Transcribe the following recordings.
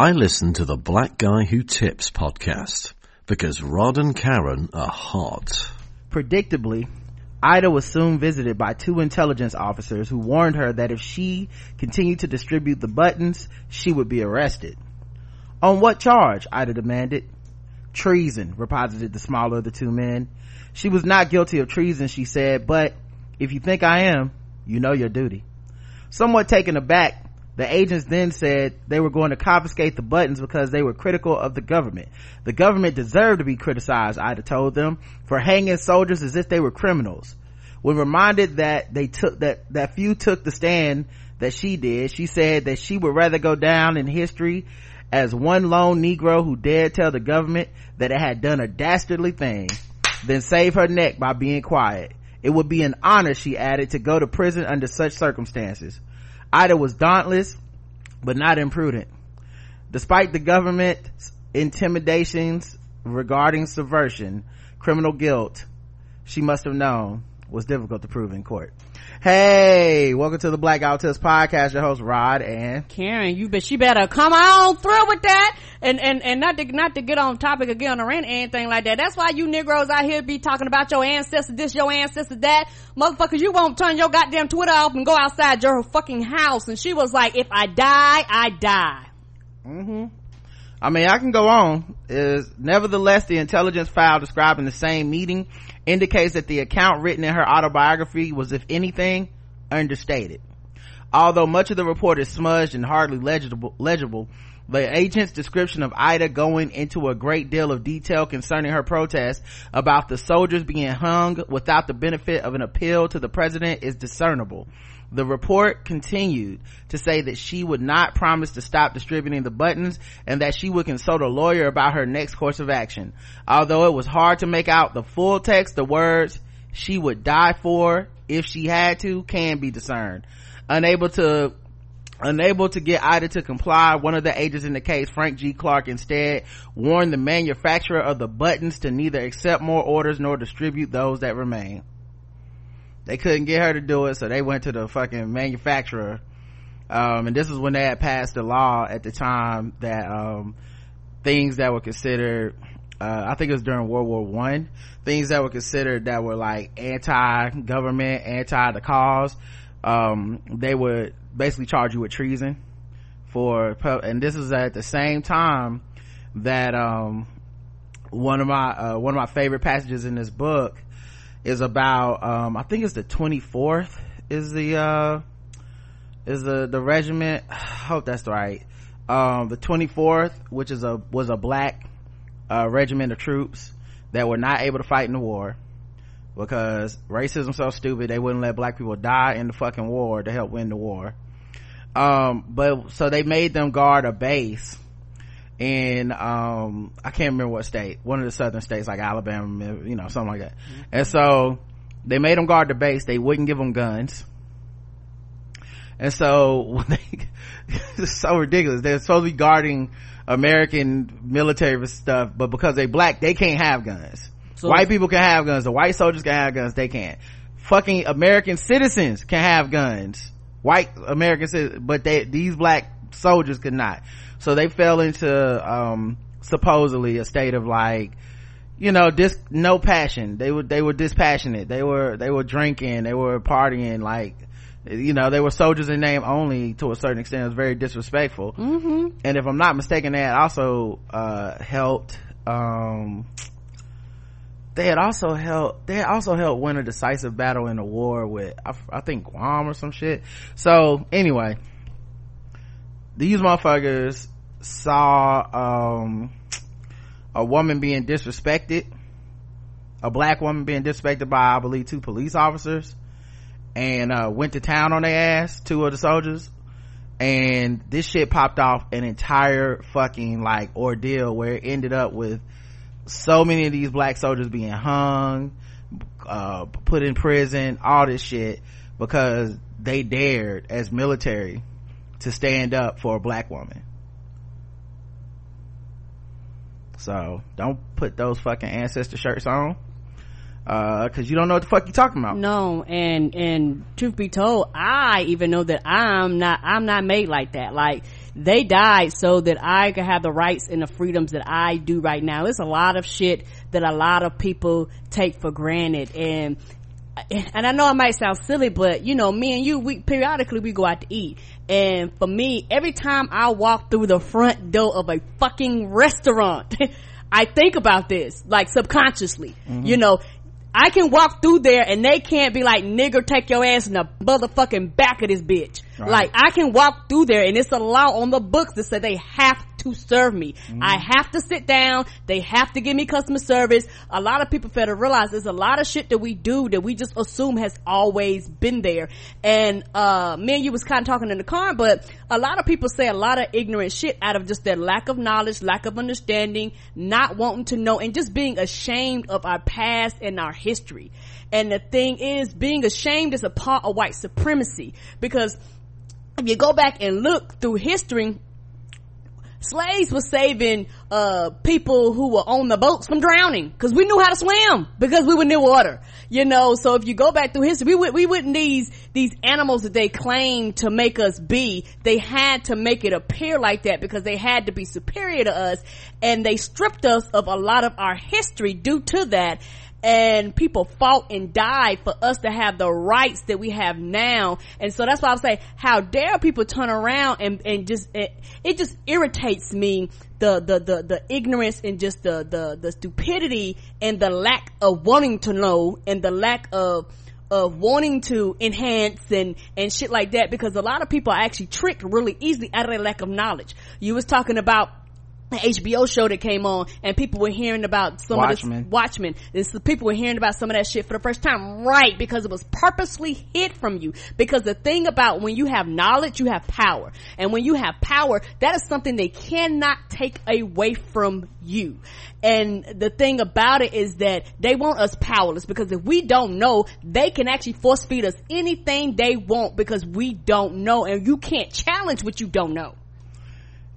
I listen to the Black Guy Who Tips podcast because Rod and Karen are hot. Predictably, Ida was soon visited by two intelligence officers who warned her that if she continued to distribute the buttons, she would be arrested. On what charge? Ida demanded. Treason, reposited the smaller of the two men. She was not guilty of treason, she said, but if you think I am, you know your duty. Somewhat taken aback, the agents then said they were going to confiscate the buttons because they were critical of the government. The government deserved to be criticized, Ida told them, for hanging soldiers as if they were criminals. When reminded that they took, that, that few took the stand that she did, she said that she would rather go down in history as one lone negro who dared tell the government that it had done a dastardly thing than save her neck by being quiet. It would be an honor, she added, to go to prison under such circumstances. Ida was dauntless, but not imprudent. Despite the government's intimidations regarding subversion, criminal guilt, she must have known was difficult to prove in court. Hey, welcome to the Black Guy Who podcast. Your host Rod and Karen. You bet she better come on through with that, and and and not to not to get on topic again or anything like that. That's why you Negroes out here be talking about your ancestors, this, your ancestors, that, motherfuckers. You won't turn your goddamn Twitter off and go outside your fucking house. And she was like, "If I die, I die." Mm-hmm. I mean, I can go on. Is nevertheless the intelligence file describing the same meeting indicates that the account written in her autobiography was, if anything, understated. Although much of the report is smudged and hardly legible, legible the agent's description of Ida going into a great deal of detail concerning her protest about the soldiers being hung without the benefit of an appeal to the president is discernible. The report continued to say that she would not promise to stop distributing the buttons and that she would consult a lawyer about her next course of action. Although it was hard to make out the full text, the words she would die for if she had to can be discerned. Unable to Unable to get Ida to comply, one of the agents in the case, Frank G. Clark, instead warned the manufacturer of the buttons to neither accept more orders nor distribute those that remain. They couldn't get her to do it, so they went to the fucking manufacturer. Um, and this is when they had passed the law at the time that, um, things that were considered, uh, I think it was during World War One, things that were considered that were like anti-government, anti the cause, um, they would basically charge you with treason for and this is at the same time that um, one of my uh, one of my favorite passages in this book is about um, i think it's the 24th is the uh, is the the regiment. I hope that's right. Um, the 24th which is a was a black uh, regiment of troops that were not able to fight in the war because racism so stupid they wouldn't let black people die in the fucking war to help win the war. Um but so they made them guard a base in um i can't remember what state one of the southern states like alabama you know something like that. Mm-hmm. and so they made them guard the base. They wouldn't give them guns. And so they, it's so ridiculous. They're supposed to be guarding american military stuff but because they black they can't have guns. So, white people can have guns. The white soldiers can have guns. They can't. Fucking american citizens can have guns. White americans but they these black soldiers could not so they fell into um supposedly a state of like you know this no passion. They were they were dispassionate. They were they were drinking. They were partying. Like you know they were soldiers in name only to a certain extent. It was very disrespectful. Mm-hmm. and if i'm not mistaken that also uh helped um they had also held they had also helped win a decisive battle in a war with I, I think Guam or some shit. So anyway, these motherfuckers saw um, a woman being disrespected, a black woman being disrespected by I believe two police officers, and uh, went to town on their ass. Two of the soldiers. And this shit popped off an entire fucking like ordeal where it ended up with so many of these black soldiers being hung uh, put in prison all this shit because they dared as military to stand up for a black woman. So don't put those fucking ancestor shirts on uh because you don't know what the fuck you're talking about. No and and truth be told i even know that i'm not i'm not made like that. Like they died so that I could have the rights and the freedoms that I do right now. It's a lot of shit that a lot of people take for granted. And and I know I might sound silly, but you know, me and you, we periodically we go out to eat. And for me, every time I walk through the front door of a fucking restaurant, I think about this, like subconsciously. Mm-hmm. You know, I can walk through there and they can't be like, nigger, take your ass in the motherfucking back of this bitch. Right. Like, I can walk through there and it's a law on the books that say they have to serve me. Mm. I have to sit down. They have to give me customer service. A lot of people fail to realize there's a lot of shit that we do that we just assume has always been there. And, uh, me and you was kind of talking in the car, but a lot of people say a lot of ignorant shit out of just their lack of knowledge, lack of understanding, not wanting to know, and just being ashamed of our past and our history. And the thing is, being ashamed is a part of white supremacy because if you go back and look through history, slaves were saving uh people who were on the boats from drowning because we knew how to swim because we were near water you know? So if you go back through history we would we wouldn't these these animals that they claim to make us be they had to make it appear like that because they had to be superior to us and they stripped us of a lot of our history due to that and people fought and died for us to have the rights that we have now. And so that's why I say, how dare people turn around and, and just, it, it just irritates me the, the, the, the ignorance and just the, the, the stupidity and the lack of wanting to know and the lack of, of wanting to enhance and and shit like that because a lot of people are actually tricked really easily out of their lack of knowledge. You was talking about HBO show that came on and people were hearing about some Watchmen. of this Watchmen. This people were hearing about some of that shit for the first time, right? Because it was purposely hid from you. Because the thing about when you have knowledge, you have power. And when you have power, that is something they cannot take away from you. And the thing about it is that they want us powerless because if we don't know, they can actually force feed us anything they want because we don't know and you can't challenge what you don't know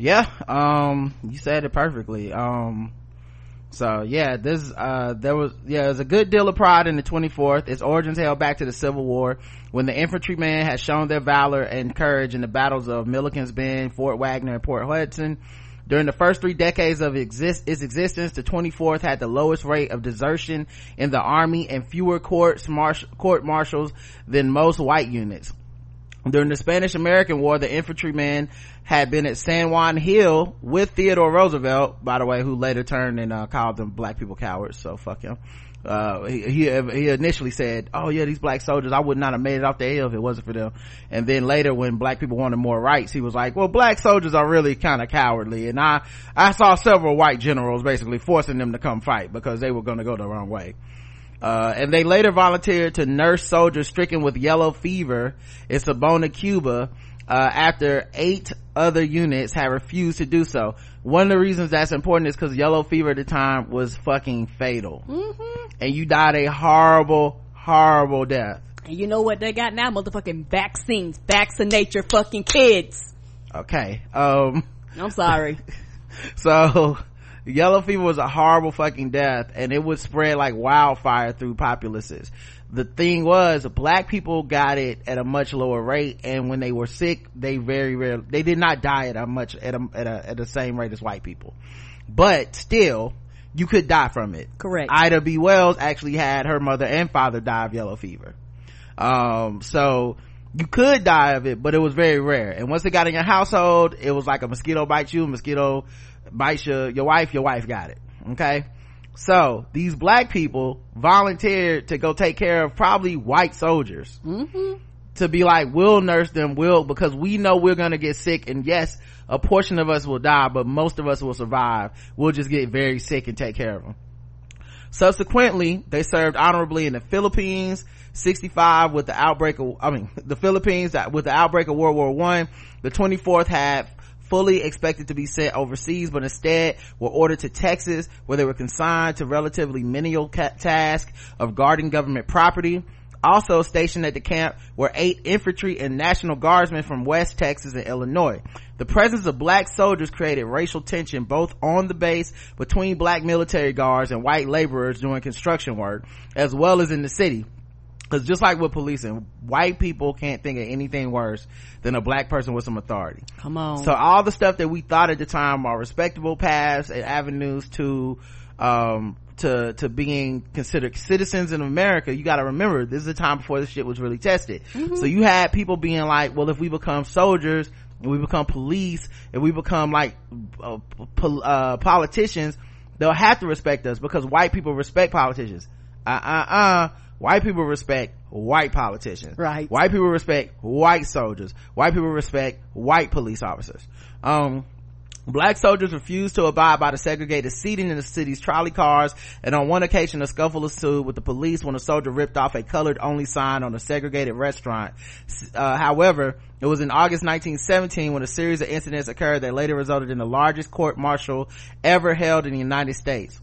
yeah um you said it perfectly. Um so yeah this uh there was yeah there's a good deal of pride in the 24th its origins held back to the civil war when the infantrymen had shown their valor and courage in the battles of milliken's bend fort wagner and port hudson. During the first three decades of exist- its existence, the 24th had the lowest rate of desertion in the army and fewer courts marsh- court martials than most white units. During the Spanish American War, the infantryman had been at San Juan Hill with Theodore Roosevelt, by the way, who later turned and uh, called them black people cowards, so fuck him. Uh, he, he, he initially said, oh yeah, these black soldiers, I would not have made it off the hill if it wasn't for them. And then later when black people wanted more rights, he was like, well, black soldiers are really kind of cowardly. And I, I saw several white generals basically forcing them to come fight because they were going to go the wrong way. Uh, and they later volunteered to nurse soldiers stricken with yellow fever in Siboney, Cuba, uh, after eight other units had refused to do so. One of the reasons that's important is because yellow fever at the time was fucking fatal. Mm-hmm. And you died a horrible, horrible death. And you know what they got now? Motherfucking vaccines. Vaccinate your fucking kids. Okay. Um. I'm sorry. so, yellow fever was a horrible fucking death and it would spread like wildfire through populaces. The thing was black people got it at a much lower rate and when they were sick they very rarely they did not die at a much at a, at a at the same rate as white people. But still you could die from it. Correct. Ida b. Wells actually had her mother and father die of yellow fever. Um so you could die of it but it was very rare. And once it got in your household it was like a mosquito bites you a mosquito bites your, your wife, your wife got it. Okay. So these black people volunteered to go take care of probably white soldiers. Mm-hmm. To be like, we'll nurse them, we'll, because we know we're gonna get sick and yes, a portion of us will die, but most of us will survive. We'll just get very sick and take care of them. Subsequently, they served honorably in the Philippines, 65 with the outbreak of, I mean, the Philippines with the outbreak of World War One. The 24th had fully expected to be sent overseas, but instead were ordered to Texas, where they were consigned to relatively menial task of guarding government property. Also stationed at the camp were eight infantry and national guardsmen from West Texas and Illinois. The presence of black soldiers created racial tension both on the base between black military guards and white laborers doing construction work, as well as in the city Cause just like with policing, white people can't think of anything worse than a black person with some authority. Come on. So all the stuff that we thought at the time are respectable paths and avenues to, um, to, to being considered citizens in America, you gotta remember, this is a time before this shit was really tested. Mm-hmm. So you had people being like, well, if we become soldiers, if we become police, if we become like, uh, pol- uh, politicians, they'll have to respect us because white people respect politicians. Uh, uh, uh. White people respect white politicians. Right. White people respect white soldiers. White people respect white police officers. Um, Black soldiers refused to abide by the segregated seating in the city's trolley cars, and on one occasion a scuffle ensued with the police when a soldier ripped off a colored only sign on a segregated restaurant. Uh, however, it was in August 1917 when a series of incidents occurred that later resulted in the largest court martial ever held in the United States.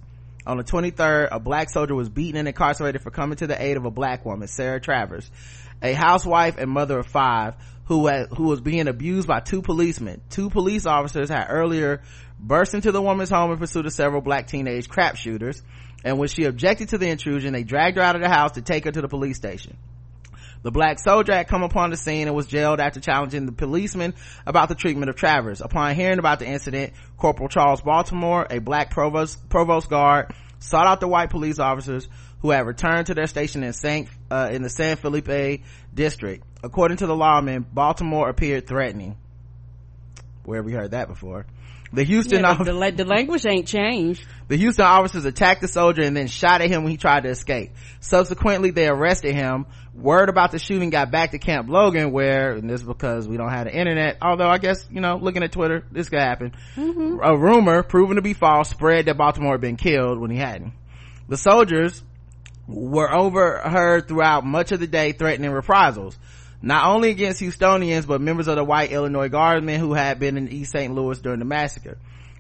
On the 23rd, a black soldier was beaten and incarcerated for coming to the aid of a black woman, Sarah Travers, a housewife and mother of five, who had, who was being abused by two policemen. Two police officers had earlier burst into the woman's home in pursuit of several black teenage crap shooters. And when she objected to the intrusion, they dragged her out of the house to take her to the police station. The black soldier had come upon the scene and was jailed after challenging the policeman about the treatment of Travers. Upon hearing about the incident, Corporal Charles Baltimore, a black provost, provost guard, sought out the white police officers who had returned to their station in Saint, uh, in the San Felipe district. According to the lawman, Baltimore appeared threatening. Where have we heard that before? The Houston yeah, officer- the, the, language ain't changed. the Houston officers attacked the soldier and then shot at him when he tried to escape. Subsequently, they arrested him. Word about the shooting got back to Camp Logan where, and this is because we don't have the internet, although I guess, you know, looking at Twitter, this could happen. Mm-hmm. A rumor, proven to be false, spread that Baltimore had been killed when he hadn't. The soldiers were overheard throughout much of the day threatening reprisals. Not only against Houstonians, but members of the white Illinois Guardsmen who had been in East St. Louis during the massacre.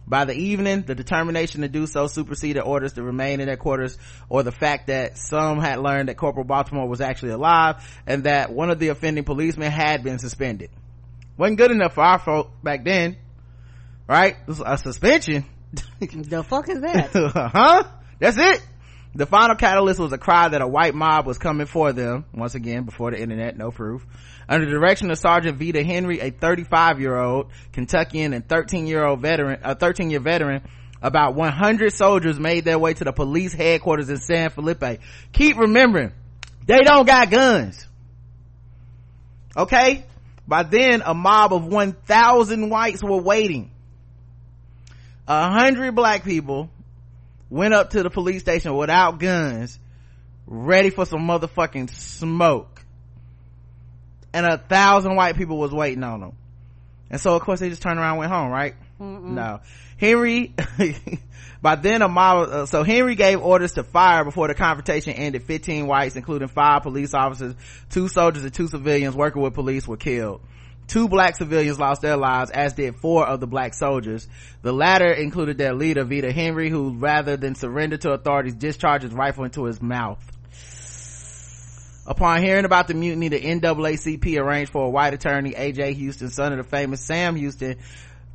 By the evening, the determination to do so superseded orders to remain in their quarters or the fact that some had learned that Corporal Baltimore was actually alive and that one of the offending policemen had been suspended. Wasn't good enough for our folk back then. Right? A suspension. The fuck is that? huh? That's it. The final catalyst was a cry that a white mob was coming for them. Once again, before the internet, no proof. Under the direction of Sergeant Vida Henry, a 35 year old Kentuckian and 13 year old veteran, a 13 year veteran, about 100 soldiers made their way to the police headquarters in San Felipe. Keep remembering, they don't got guns. Okay? By then, a mob of 1,000 whites were waiting. A hundred black people went up to the police station without guns, ready for some motherfucking smoke. And a thousand white people was waiting on them. And so of course they just turned around and went home, right? No. Henry, by then a mob, uh, so Henry gave orders to fire before the confrontation ended. 15 whites, including five police officers, two soldiers and two civilians working with police were killed. Two black civilians lost their lives, as did four of the black soldiers. The latter included their leader, Vida Henry, who rather than surrender to authorities, discharged his rifle into his mouth. Upon hearing about the mutiny, the NAACP arranged for a white attorney, A.J. Houston, son of the famous Sam Houston,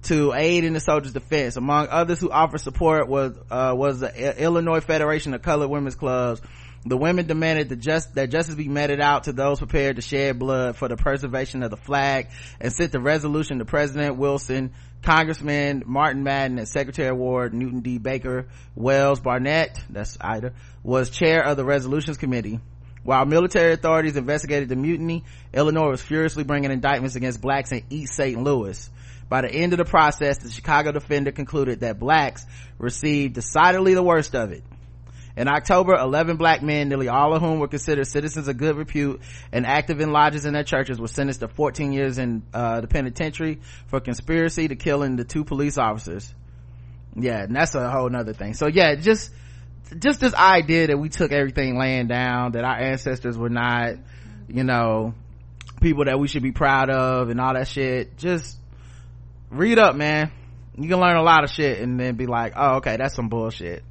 to aid in the soldiers' defense. Among others who offered support was, uh, was the Illinois Federation of Colored Women's Clubs. The women demanded that, just, that justice be meted out to those prepared to shed blood for the preservation of the flag and sent the resolution to President Wilson, Congressman Martin Madden, and Secretary of War Newton D. Baker Wells Barnett, that's Ida, was chair of the resolutions committee. While military authorities investigated the mutiny, Illinois was furiously bringing indictments against blacks in East St. Louis. By the end of the process, the Chicago Defender concluded that blacks received decidedly the worst of it. In October, 11 black men, nearly all of whom were considered citizens of good repute and active in lodges in their churches, were sentenced to 14 years in uh, the penitentiary for conspiracy to killing the two police officers. Yeah, and that's a whole nother thing. So yeah, just just this idea that we took everything laying down, that our ancestors were not, you know, people that we should be proud of and all that shit. Just read up, man. You can learn a lot of shit and then be like, oh, okay, that's some bullshit.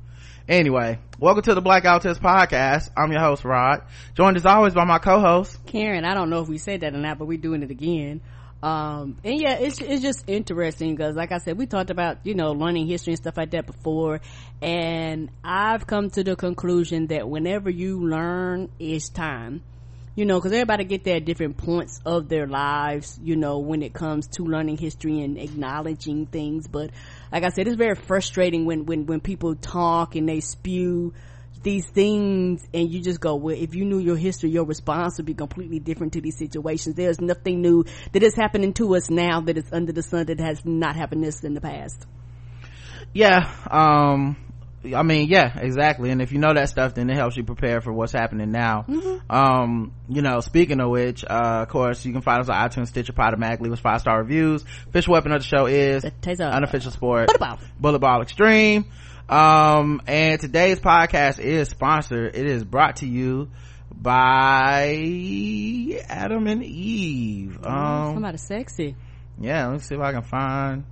Anyway, welcome to the Blackout Test podcast. I'm your host, Rod. Joined as always by my co-host. Karen, I don't know if we said that or not, but we're doing it again. Um, and yeah, it's, it's just interesting because like I said, we talked about, you know, learning history and stuff like that before. And I've come to the conclusion that whenever you learn, it's time. you know because everybody get there at different points of their lives you know when it comes to learning history and acknowledging things but like i said it's very frustrating when when when people talk and they spew these things and you just go well if you knew your history your response would be completely different to these situations. There's nothing new that is happening to us now that is under the sun that has not happened this in the past. Yeah um I mean, yeah, exactly. And if you know that stuff, then it helps you prepare for what's happening now. Mm-hmm. Um, you know, speaking of which, uh, of course, you can find us on iTunes, Stitcher, Podomatic, leave us five star reviews. Official weapon of the show is unofficial sport, Bullet Ball. Bullet Ball Extreme. Um, and today's podcast is sponsored. It is brought to you by Adam and Eve. Um, somebody sexy. Yeah, let me see if I can find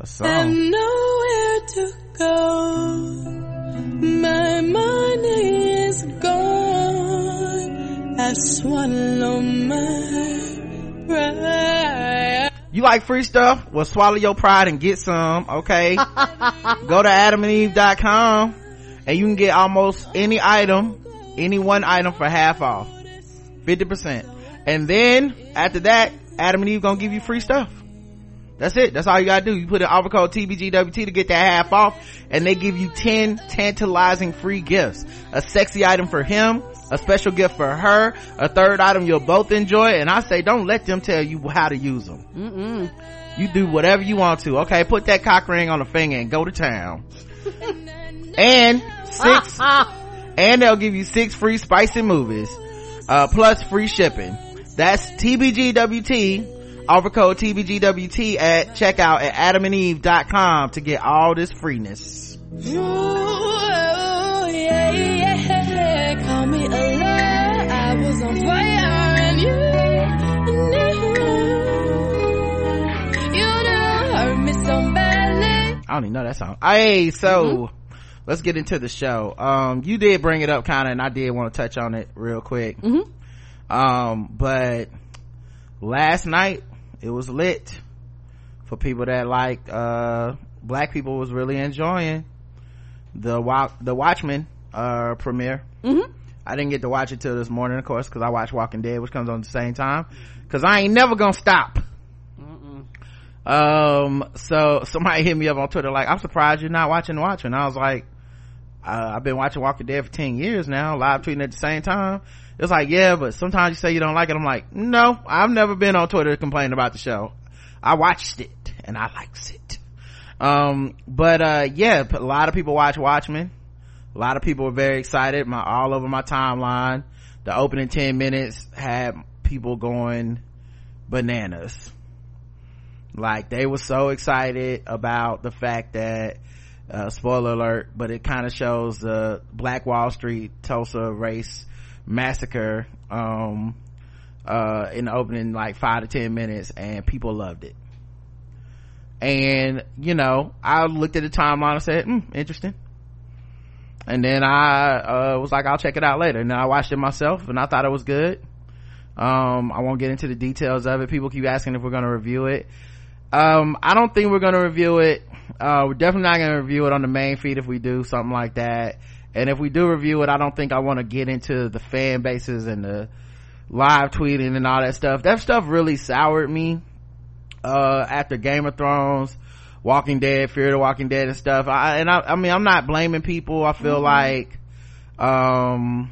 a song. And nowhere to go. My money is gone. I swallow my pride. You like free stuff? Well, swallow your pride and get some, okay? Go to adamandeve.com and you can get almost any item, any one item for half off. 50%. And then, after that, Adam and Eve gonna give you free stuff. That's it. That's all you gotta do. You put an offer code TBGWT to get that half off and they give you 10 tantalizing free gifts. A sexy item for him, a special gift for her, a third item you'll both enjoy, and I say don't let them tell you how to use them. Mm-mm. You do whatever you want to. Okay, put that cock ring on the finger and go to town. and six, and they'll give you six free spicy movies, uh, plus free shipping. That's TBGWT Offer code TBGWT at checkout at adamandeve.com to get all this freeness. Ooh, yeah, yeah. Call me a liar. I was on fire and you, you hurt me so badly. I don't even know that song. Hey, so mm-hmm. let's get into the show. Um, you did bring it up kind of and I did want to touch on it real quick. Mm-hmm. Um, but last night it was lit for people that like uh black people was really enjoying the the watchmen uh premiere mm-hmm. i didn't get to watch it till this morning of course because i watch walking dead which comes on at the same time because i ain't never gonna stop Mm-mm. um so somebody hit me up on twitter like i'm surprised you're not watching watchmen i was like uh, i've been watching walking dead for 10 years now live tweeting at the same time it's like, yeah, but sometimes you say you don't like it. I'm like, no, I've never been on Twitter complaining about the show. I watched it and I likes it. Um, but, uh, yeah, a lot of people watch Watchmen. A lot of people were very excited. My, all over my timeline. The opening 10 minutes had people going bananas. Like they were so excited about the fact that, uh, spoiler alert, but it kind of shows the Black Wall Street Tulsa race massacre um uh in the opening like five to ten minutes and people loved it. And you know i looked at the timeline and said hmm, interesting. And then i uh, was like i'll check it out later. And then i watched it myself and i thought it was good. Um i won't get into the details of it. People keep asking if we're going to review it. Um i don't think we're going to review it. Uh we're definitely not going to review it on the main feed if we do something like that and if we do review it i don't think i want to get into the fan bases and the live tweeting and all that stuff. That stuff really soured me uh, after game of thrones walking dead fear the walking dead and stuff. I, and I, I mean i'm not blaming people. I feel mm-hmm. like um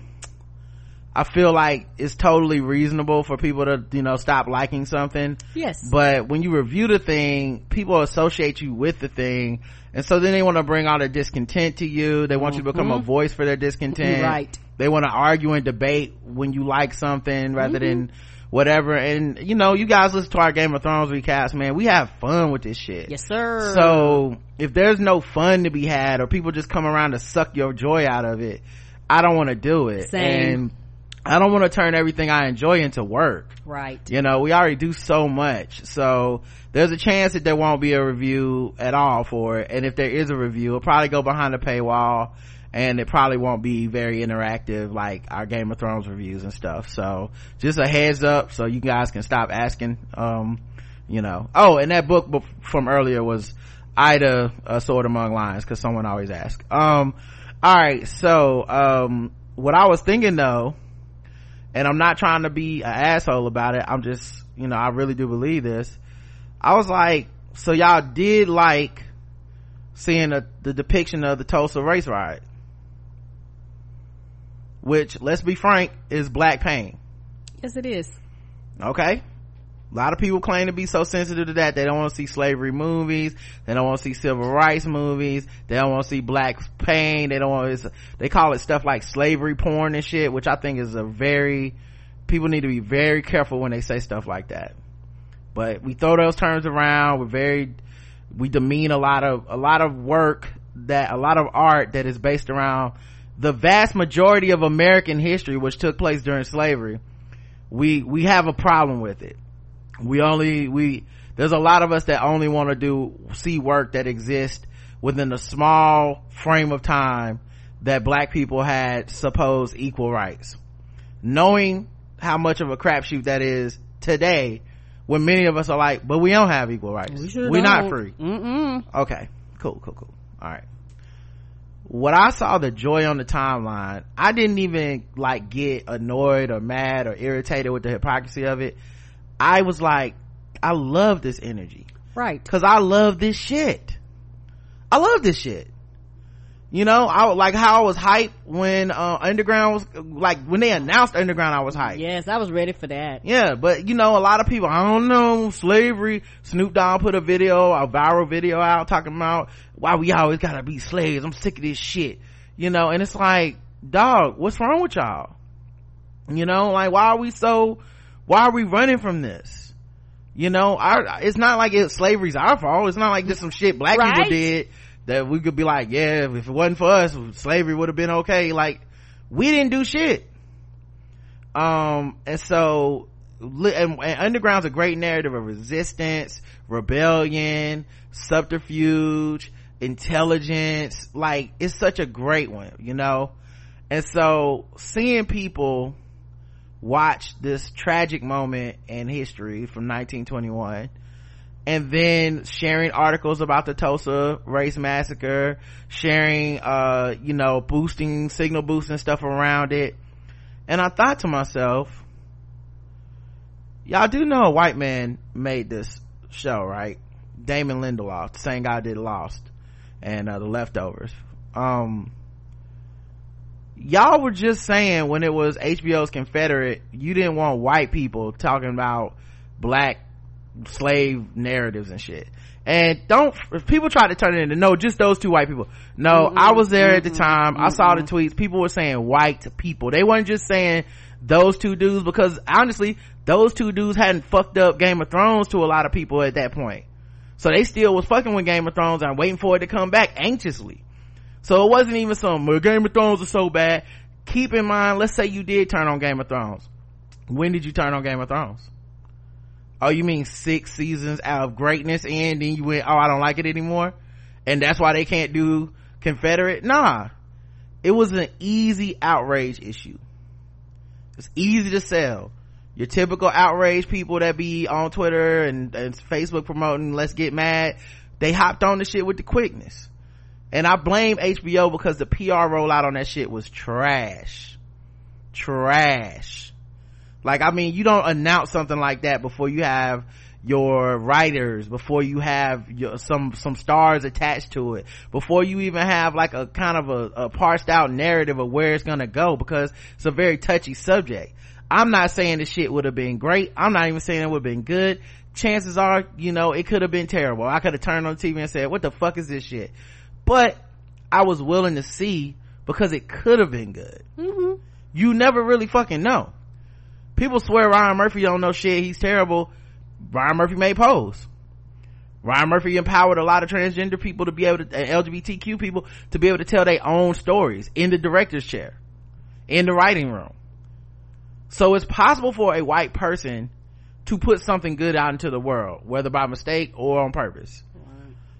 I feel like it's totally reasonable for people to, you know, stop liking something. Yes. But when you review the thing, people associate you with the thing. And so then they want to bring all their discontent to you. They want mm-hmm. you to become a mm-hmm. voice for their discontent. Right. They want to argue and debate when you like something rather mm-hmm. than whatever. And, you know, you guys listen to our Game of Thrones recast, man. We have fun with this shit. Yes, sir. So if there's no fun to be had or people just come around to suck your joy out of it, I don't want to do it. Same. And I don't want to turn everything I enjoy into work. Right. You know, we already do so much. So there's a chance that there won't be a review at all for it. And if there is a review, it'll probably go behind the paywall and it probably won't be very interactive like our Game of Thrones reviews and stuff. So just a heads up so you guys can stop asking. Um, you know, oh, and that book from earlier was Ida, a Sword Among Lions because someone always asks. Um, all right. So, um, what I was thinking though, and i'm not trying to be an asshole about it. I'm just you know i really do believe this. I was like so y'all did like seeing a, the depiction of the tulsa race riot which let's be frank is black pain. Yes, it is. okay a lot of people claim to be so sensitive to that. They don't want to see slavery movies. They don't want to see civil rights movies. They don't want to see black pain. They don't want they call it stuff like slavery porn and shit which i think is a very people need to be very careful when they say stuff like that. But we throw those terms around. We're very we demean a lot of a lot of work that a lot of art that is based around the vast majority of american history which took place during slavery. We we have a problem with it we only we there's a lot of us that only want to do see work that exists within a small frame of time that black people had supposed equal rights. Knowing how much of a crapshoot that is today when many of us are like but we don't have equal rights. We we're not free. Mm-mm. okay cool cool cool. All right. What i saw the joy on the timeline i didn't even like get annoyed or mad or irritated with the hypocrisy of it i was like i love this energy Right. because i love this shit i love this shit you know i like how i was hyped when uh underground was like when they announced underground i was hyped Yes, I was ready for that. yeah, but you know, a lot of people, I don't know, slavery. Snoop Dogg put a video, a viral video out talking about why we always gotta be slaves. I'm sick of this shit. You know, and it's like, dog, what's wrong with y'all? You know, like why are we so, why are we running from this? You know, our, it's not like it, slavery's our fault. It's not like this some shit black people did that we could be like, yeah, if it wasn't for us, slavery would have been okay. Like, we didn't do shit um and so and, and underground's a great narrative of resistance rebellion subterfuge intelligence like it's such a great one you know and so seeing people watch this tragic moment in history from 1921 and then sharing articles about the Tulsa race massacre, sharing, uh, you know, boosting, signal boosting stuff around it. And I thought to myself, y'all do know a white man made this show, right? Damon Lindelof, the same guy did Lost and, uh, The Leftovers. Um, y'all were just saying when it was HBO's Confederate, you didn't want white people talking about black slave narratives and shit. And don't, if people try to turn it into, no, just those two white people. No, mm-hmm. I was there at the mm-hmm. time. I saw the mm-hmm. tweets. People were saying white people. They weren't just saying those two dudes because honestly, those two dudes hadn't fucked up Game of Thrones to a lot of people at that point. So they still was fucking with Game of Thrones and waiting for it to come back anxiously. So it wasn't even some, Game of Thrones is so bad. Keep in mind, let's say you did turn on Game of Thrones. When did you turn on Game of Thrones? Oh, you mean six seasons out of greatness and then you went, oh, I don't like it anymore? And that's why they can't do Confederate? Nah. It was an easy outrage issue. It's easy to sell. Your typical outrage people that be on Twitter and, and Facebook promoting let's get mad, they hopped on the shit with the quickness. And I blame HBO because the PR rollout on that shit was trash. Trash. Like, I mean, you don't announce something like that before you have your writers, before you have your, some, some stars attached to it, before you even have like a kind of a, a parsed out narrative of where it's gonna go because it's a very touchy subject. I'm not saying the shit would have been great. I'm not even saying it would have been good. Chances are, you know, it could have been terrible. I could have turned on TV and said, what the fuck is this shit? But I was willing to see because it could have been good. Mm-hmm. You never really fucking know. People swear Ryan Murphy don't know shit. He's terrible. Ryan Murphy made Pose. Ryan Murphy empowered a lot of transgender people to be able to, and LGBTQ people to be able to tell their own stories in the director's chair, in the writing room. So it's possible for a white person to put something good out into the world, whether by mistake or on purpose.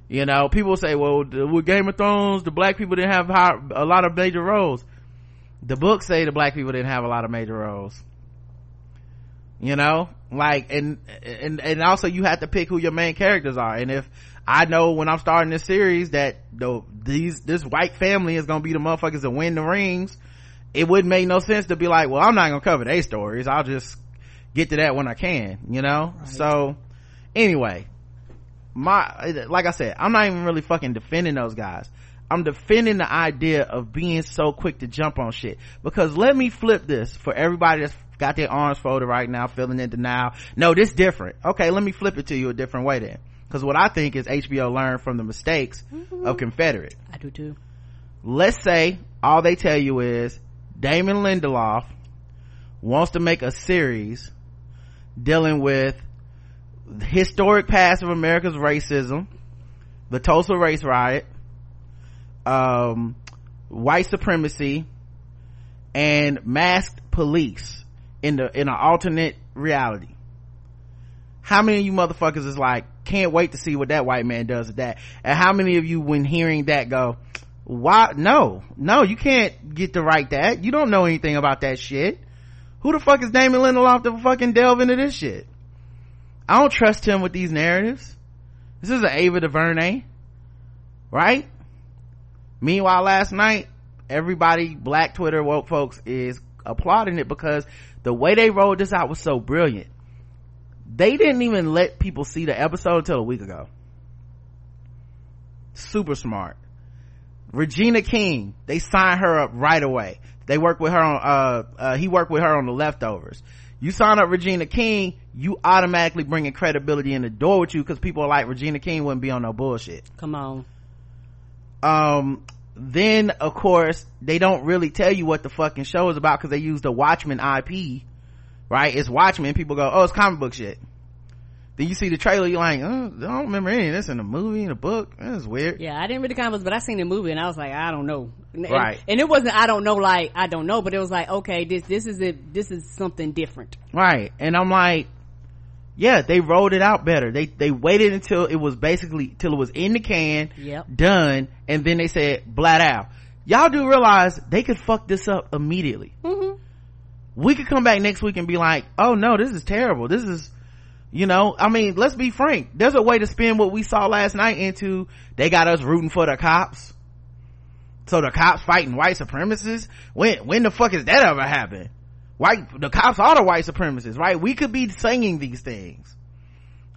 You know, people say, well, the, with Game of Thrones, the black people didn't have high, a lot of major roles. The books say the black people didn't have a lot of major roles. You know, like, and, and, and also you have to pick who your main characters are. And if I know when I'm starting this series that the, these, this white family is gonna be the motherfuckers that win the rings, it wouldn't make no sense to be like, well, I'm not gonna cover their stories. I'll just get to that when I can, you know? Right. So, anyway, my, like I said, I'm not even really fucking defending those guys. I'm defending the idea of being so quick to jump on shit. Because let me flip this for everybody that's got their arms folded right now, feeling in denial. No, this different. Okay, let me flip it to you a different way then. Cause what I think is HBO learned from the mistakes mm-hmm. of Confederate. I do too. Let's say all they tell you is Damon Lindelof wants to make a series dealing with historic past of America's racism, the Tulsa race riot, um, white supremacy, and masked police in the in an alternate reality. How many of you motherfuckers is like, can't wait to see what that white man does with that? And how many of you, when hearing that, go, why? No, no, you can't get to write that. You don't know anything about that shit. Who the fuck is Damon Lindelof to fucking delve into this shit? I don't trust him with these narratives. This is an Ava DuVernay, right? Meanwhile, last night, everybody, black Twitter woke folks is applauding it because the way they rolled this out was so brilliant. They didn't even let people see the episode until a week ago. Super smart. Regina king they signed her up right away. They worked with her on uh, uh, he worked with her on the leftovers you sign up regina king you automatically bringing credibility in the door with you because people are like regina king wouldn't be on no bullshit come on um then of course they don't really tell you what the fucking show is about because they use the watchmen ip right? It's Watchmen. People go, oh, it's comic book shit. Then you see the trailer, you're like, oh, I don't remember any of this in the movie, in the book. That's weird. Yeah, I didn't read the comics, but I seen the movie and I was like, I don't know. And, right. And, it wasn't, I don't know, like, I don't know, but it was like, okay, this, this is it, this is something different. Right. And I'm like, yeah, they rolled it out better. They, they waited until it was basically, till it was in the can, yep. done, and then they said, blat out. Y'all do realize they could fuck this up immediately. Mm-hmm we could come back next week and be like, oh no, this is terrible. This is, you know, I mean, let's be frank. There's a way to spin what we saw last night into they got us rooting for the cops. So the cops fighting white supremacists? When, when the fuck has that ever happened? White, the cops are the white supremacists, right? We could be singing these things.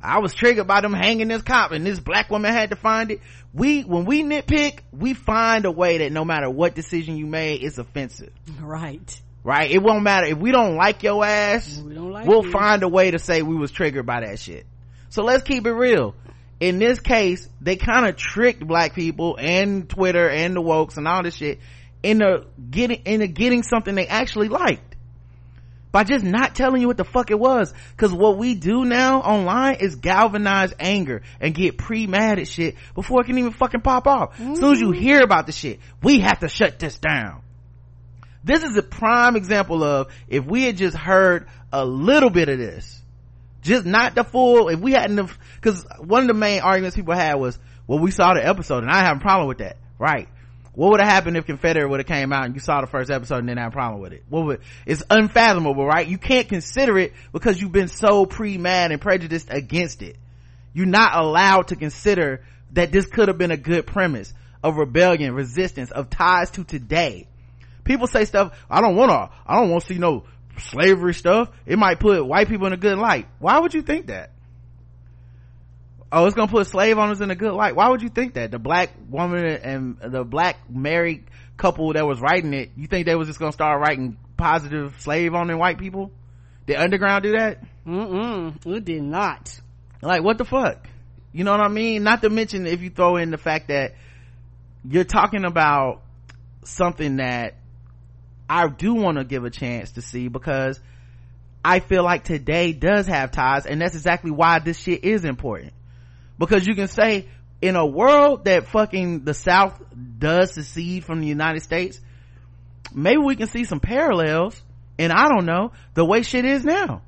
I was triggered by them hanging this cop and this black woman had to find it. We, when we nitpick, we find a way that no matter what decision you made, it's offensive. Right right? It won't matter. If we don't like your ass we like we'll you. find a way to say we was triggered by that shit. So let's keep it real. In this case they kind of tricked black people and twitter and the wokes and all this shit into getting into getting something they actually liked. By just not telling you what the fuck it was. Because what we do now online is galvanize anger and get pre-mad at shit before it can even fucking pop off. Mm-hmm. as soon as you mm-hmm. hear about the shit we have to shut this down this is a prime example of if we had just heard a little bit of this just not the full if we hadn't because one of the main arguments people had was well we saw the episode and i have a problem with that. Right. What would have happened if confederate would have came out and you saw the first episode and didn't have a problem with it? What would it's unfathomable right? You can't consider it because you've been so pre-mad and prejudiced against it. You're not allowed to consider that this could have been a good premise of rebellion resistance of ties to today people say stuff i don't want to i don't want to see no slavery stuff. It might put white people in a good light. Why would you think that? Oh it's gonna put slave owners in a good light. Why would you think that? The black woman and the black married couple that was writing it you think they was just gonna start writing positive slave owning white people? Did underground do that? Mm-mm it did not. Like what the fuck? You know what i mean? Not to mention if you throw in the fact that you're talking about something that I do want to give a chance to see because I feel like today does have ties and that's exactly why this shit is important. Because you can say in a world that fucking the South does secede from the United States, maybe we can see some parallels and I don't know, the way shit is now.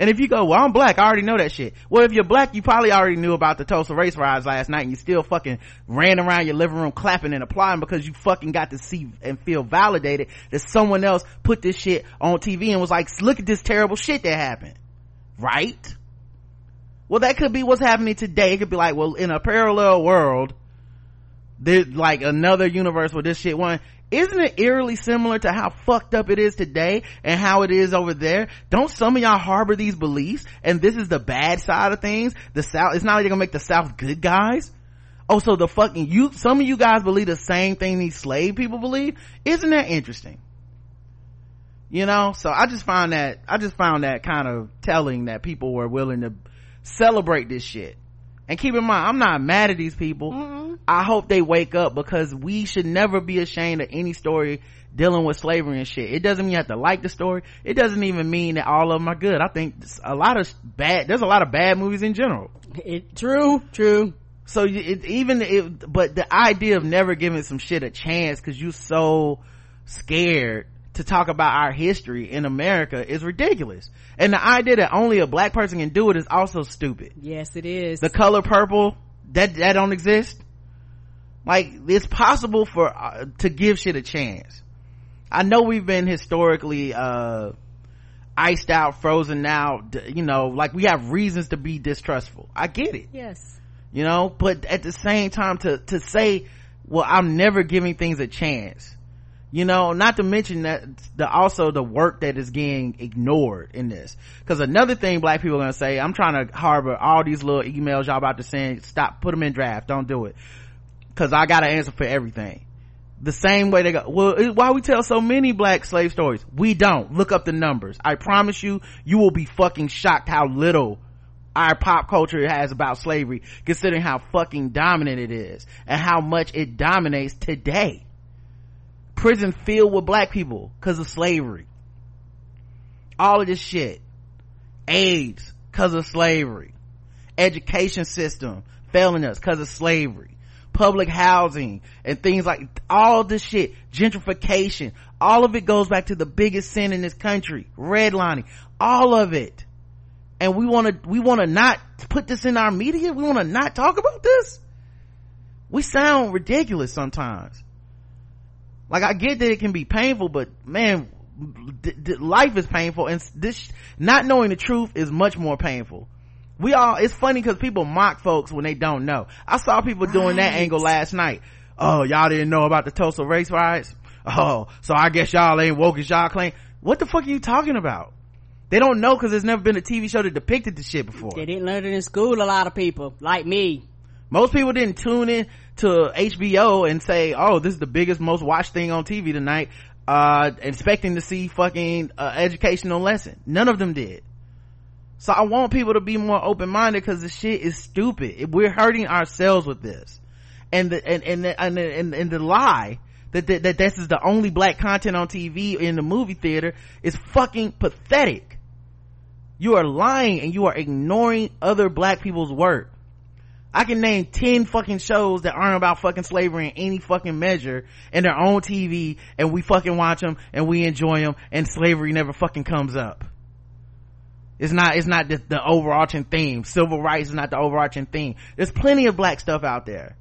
And if you go, well, I'm black, I already know that shit. Well, if you're black, you probably already knew about the Tulsa race riots last night and you still fucking ran around your living room clapping and applauding because you fucking got to see and feel validated that someone else put this shit on TV and was like, look at this terrible shit that happened. Right? Well, that could be what's happening today. It could be like, well, in a parallel world, there's like another universe where this shit won. Isn't it eerily similar to how fucked up it is today and how it is over there? Don't some of y'all harbor these beliefs and this is the bad side of things? The South, it's not like they're gonna make the South good guys. Oh, so the fucking you, some of you guys believe the same thing these slave people believe? Isn't that interesting? You know, so I just found that, I just found that kind of telling that people were willing to celebrate this shit. And keep in mind, I'm not mad at these people. Mm-mm. I hope they wake up because we should never be ashamed of any story dealing with slavery and shit. It doesn't mean you have to like the story. It doesn't even mean that all of them are good. I think a lot of bad, there's a lot of bad movies in general. It, true, true. So it, even it, but the idea of never giving some shit a chance because you're so scared to talk about our history in America is ridiculous. And the idea that only a black person can do it is also stupid. Yes, it is. The color purple, that, that don't exist. Like, it's possible for, uh, to give shit a chance. I know we've been historically, uh, iced out, frozen out, you know, like we have reasons to be distrustful. I get it yes. you know but at the same time to to say well i'm never giving things a chance you know not to mention that the also the work that is getting ignored in this. Because another thing black people are gonna say i'm trying to harbor all these little emails y'all about to send. Stop put them in draft. Don't do it. Because i got an answer for everything. The same way they go well why we tell so many black slave stories? We don't. Look up the numbers. I promise you you will be fucking shocked how little our pop culture has about slavery considering how fucking dominant it is and how much it dominates today prison filled with black people because of slavery. All of this shit. Aids because of slavery. Education system failing us because of slavery. Public housing and things like all this shit gentrification. All of it goes back to the biggest sin in this country redlining. All of it. And we want to we want to not put this in our media? We want to not talk about this? We sound ridiculous sometimes like i get that it can be painful but man d- d- life is painful and this not knowing the truth is much more painful. We all it's funny because people mock folks when they don't know. I saw people doing that angle last night. Oh y'all didn't know about the tulsa race riots? Oh so i guess y'all ain't woke as y'all claim. What the fuck are you talking about? They don't know because there's never been a tv show that depicted the shit before. They didn't learn it in school, a lot of people. Like me. most people didn't tune in to hbo and say oh this is the biggest most watched thing on tv tonight uh expecting to see fucking uh, educational lesson. None of them did. So i want people to be more open-minded because the shit is stupid. We're hurting ourselves with this. And the and and and and, and the lie that, that that this is the only black content on tv in the movie theater is fucking pathetic. You are lying and you are ignoring other black people's work I can name 10 fucking shows that aren't about fucking slavery in any fucking measure and they're on TV and we fucking watch them and we enjoy them and slavery never fucking comes up. It's not, it's not the, the overarching theme. Civil rights is not the overarching theme. There's plenty of black stuff out there.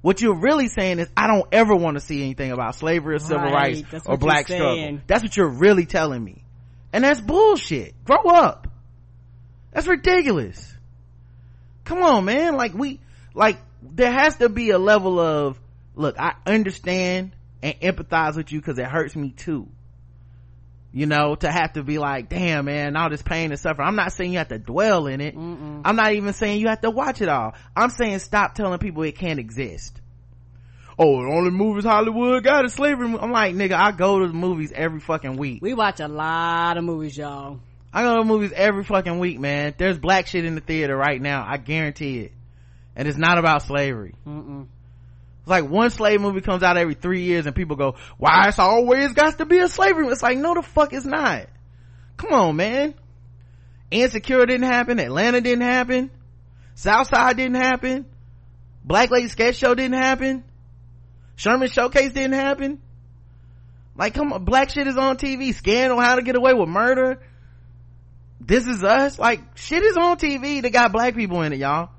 What you're really saying is, I don't ever want to see anything about slavery or civil Right, rights or black struggle. That's what you're really telling me. And that's bullshit. Grow up. That's ridiculous come on man. Like we like there has to be a level of look i understand and empathize with you because it hurts me too. You know to have to be like damn man all this pain and suffering. I'm not saying you have to dwell in it. Mm-mm. i'm not even saying you have to watch it all. I'm saying stop telling people it can't exist. Oh the only movies hollywood got is slavery. I'm like nigga i go to the movies every fucking week. We watch a lot of movies, y'all. I go to movies every fucking week, man. There's black shit in the theater right now. I guarantee it. And it's not about slavery. Mm-mm. It's like one slave movie comes out every three years and people go, why it's always got to be a slavery? It's like, no the fuck it's not. Come on, man. Insecure didn't happen. Atlanta didn't happen. Southside didn't happen. Black Lady Sketch Show didn't happen. Sherman Showcase didn't happen. Like, come on, black shit is on TV. Scandal, How to Get Away with Murder. This is us. Like, shit is on TV that got black people in it, y'all.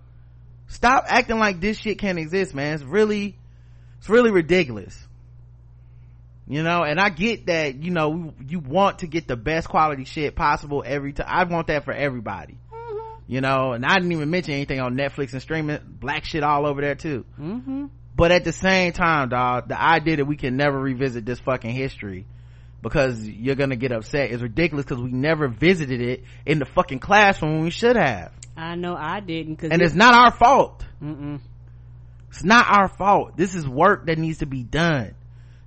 Stop acting like this shit can't exist, man. It's really, it's really ridiculous. You know, and I get that, you know, you want to get the best quality shit possible every time. I want that for everybody. You know, and I didn't even mention anything on Netflix and streaming. Black shit all over there too. Mm-hmm. but at the same time dog the idea that we can never revisit this fucking history because you're gonna get upset. Is ridiculous because we never visited it in the fucking classroom when we should have. I know I didn't cause and it- it's not our fault. Mm-mm. it's not our fault. This is work that needs to be done.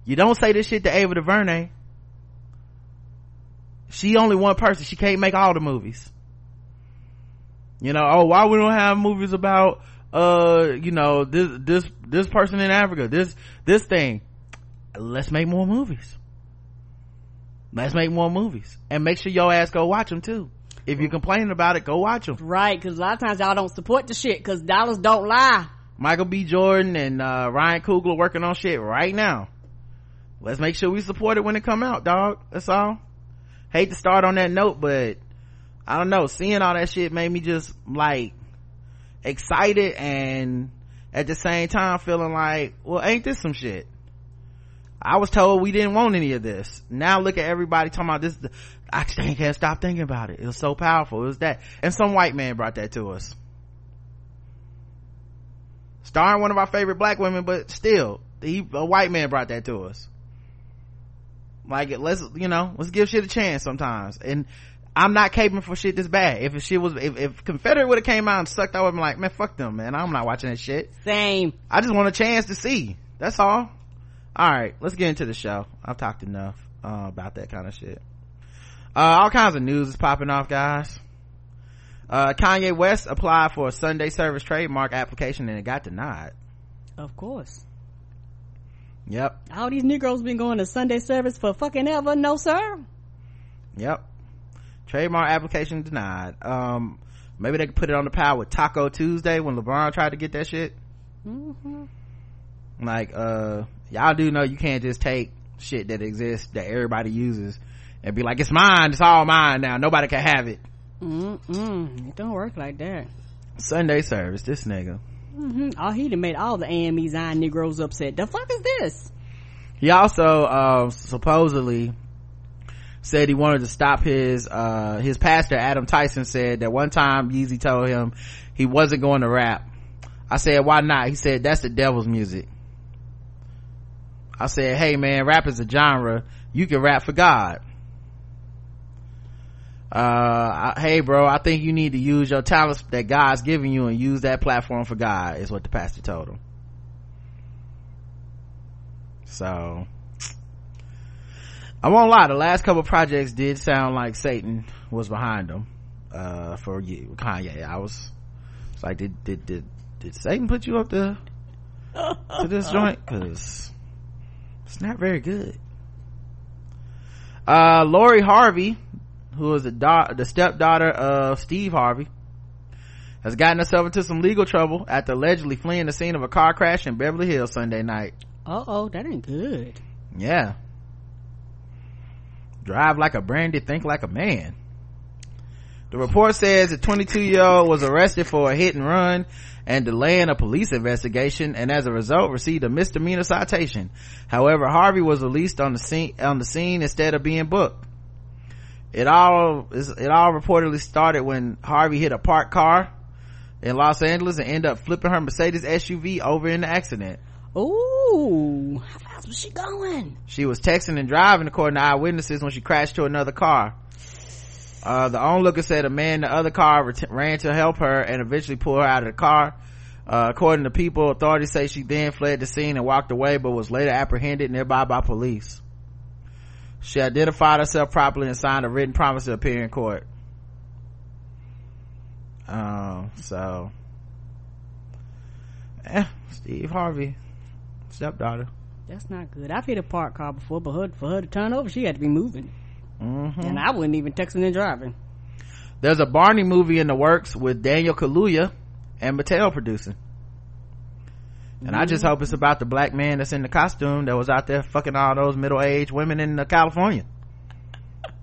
You don't say this shit to ava DuVernay. She only one person. She can't make all the movies. You know oh why we don't have movies about uh you know this this this person in africa this this thing. Let's make more movies let's make more movies. And make sure your ass go watch them too. If you're complaining about it go watch them right because a lot of times y'all don't support the shit because dollars don't lie. Michael b. Jordan and uh ryan coogler working on shit right now. Let's make sure we support it when it come out dog. That's all. Hate to start on that note but i don't know. Seeing all that shit made me just like excited and at the same time feeling like well ain't this some shit i was told we didn't want any of this. Now look at everybody talking about this. I can't stop thinking about it. It was so powerful. It was that. And some white man brought that to us. Starring one of our favorite black women but still he a white man brought that to us. Like let's you know let's give shit a chance sometimes. And i'm not caping for shit this bad. If shit was if, if confederate would have came out and sucked i would have been like man fuck them man. I'm not watching that shit. Same. I just want a chance to see. That's all all right let's get into the show i've talked enough uh, about that kind of shit uh, all kinds of news is popping off guys uh, kanye west applied for a sunday service trademark application and it got denied of course yep all these negroes been going to sunday service for fucking ever no sir Yep. Trademark application denied. Um, maybe they could put it on the power with Taco Tuesday when LeBron tried to get that shit. mm-hmm. Like, uh, y'all do know you can't just take shit that exists that everybody uses and be like, it's mine, it's all mine now, nobody can have it. Mm-mm. it don't work like that Sunday service, this nigga. mm-hmm. oh he done made all the AME Zion negroes upset the fuck is this He also, uh, supposedly said he wanted to stop his, uh, his pastor, Adam Tyson said that one time Yeezy told him he wasn't going to rap. I said, why not? He said, that's the devil's music. I said, hey man, rap is a genre. You can rap for God. Uh, I, hey bro, I think you need to use your talents that God's giving you and use that platform for God is what the pastor told him. So, I won't lie, the last couple projects did sound like Satan was behind them, uh, for Kanye. I was, it's like, did, did, did, did Satan put you up to, to this joint? Cause it's not very good. Uh, Lori Harvey, who is the da- the stepdaughter of Steve Harvey, has gotten herself into some legal trouble after allegedly fleeing the scene of a car crash in Beverly Hills Sunday night. uh-oh that ain't good Yeah. Drive like a brandy, think like a man. The report says the 22 year old was arrested for a hit and run and delaying a police investigation and as a result received a misdemeanor citation. However, Harvey was released on the scene, on the scene instead of being booked. It all it all reportedly started when Harvey hit a parked car in Los Angeles and ended up flipping her Mercedes SUV over in the accident. Ooh, how fast was she going? She was texting and driving according to eyewitnesses when she crashed to another car. Uh, the onlooker said a man in the other car ret- ran to help her and eventually pulled her out of the car. Uh, according to people, authorities say she then fled the scene and walked away, but was later apprehended nearby by police. She identified herself properly and signed a written promise to appear in court. Um, so, eh, Steve Harvey, stepdaughter. That's not good. I've hit a parked car before, but her, for her to turn over, she had to be moving. Mm-hmm. And I wouldn't even texting and driving. There's a Barney movie in the works with Daniel Kaluuya and Mattel producing. And I just hope it's about the black man that's in the costume that was out there fucking all those middle-aged women in California.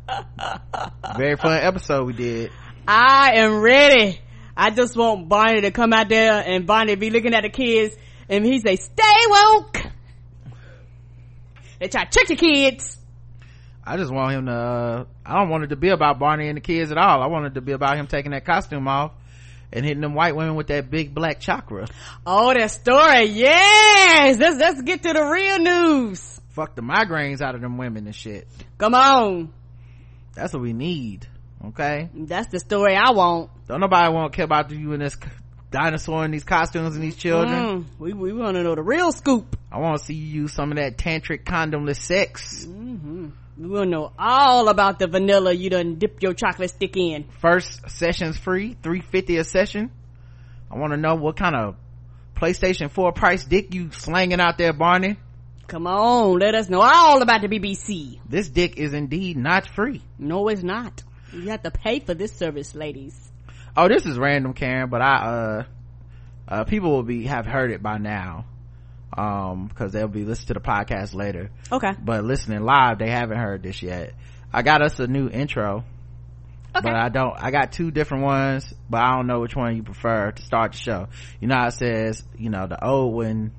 Very fun episode we did. I am ready. I just want Barney to come out there and Barney be looking at the kids and he say, stay woke. They try to trick the kids. I just want him to, uh, I don't want it to be about Barney and the kids at all. I want it to be about him taking that costume off and hitting them white women with that big black chakra. Oh, that story. Yes. Let's, let's get to the real news. Fuck the migraines out of them women and shit. Come on. That's what we need. Okay? That's the story I want. Don't nobody want to care about you and this dinosaur in these costumes and these children. Mm, we, we want to know the real scoop. I want to see you use some of that tantric condomless sex. Mm-hmm. We want to know all about the vanilla you done dip your chocolate stick in. First session's free, 350 a session. I want to know what kind of PlayStation 4 price dick you slanging out there, Barney. Come on, let us know all about the BBC. This dick is indeed not free. No, it's not. You have to pay for this service, ladies. Oh, this is random, Karen, but I, uh, uh, people will be, have heard it by now. Um, cause they'll be listening to the podcast later. Okay. But listening live, they haven't heard this yet. I got us a new intro. Okay. But I don't, I got two different ones, but I don't know which one you prefer to start the show. You know how it says, you know, the old one,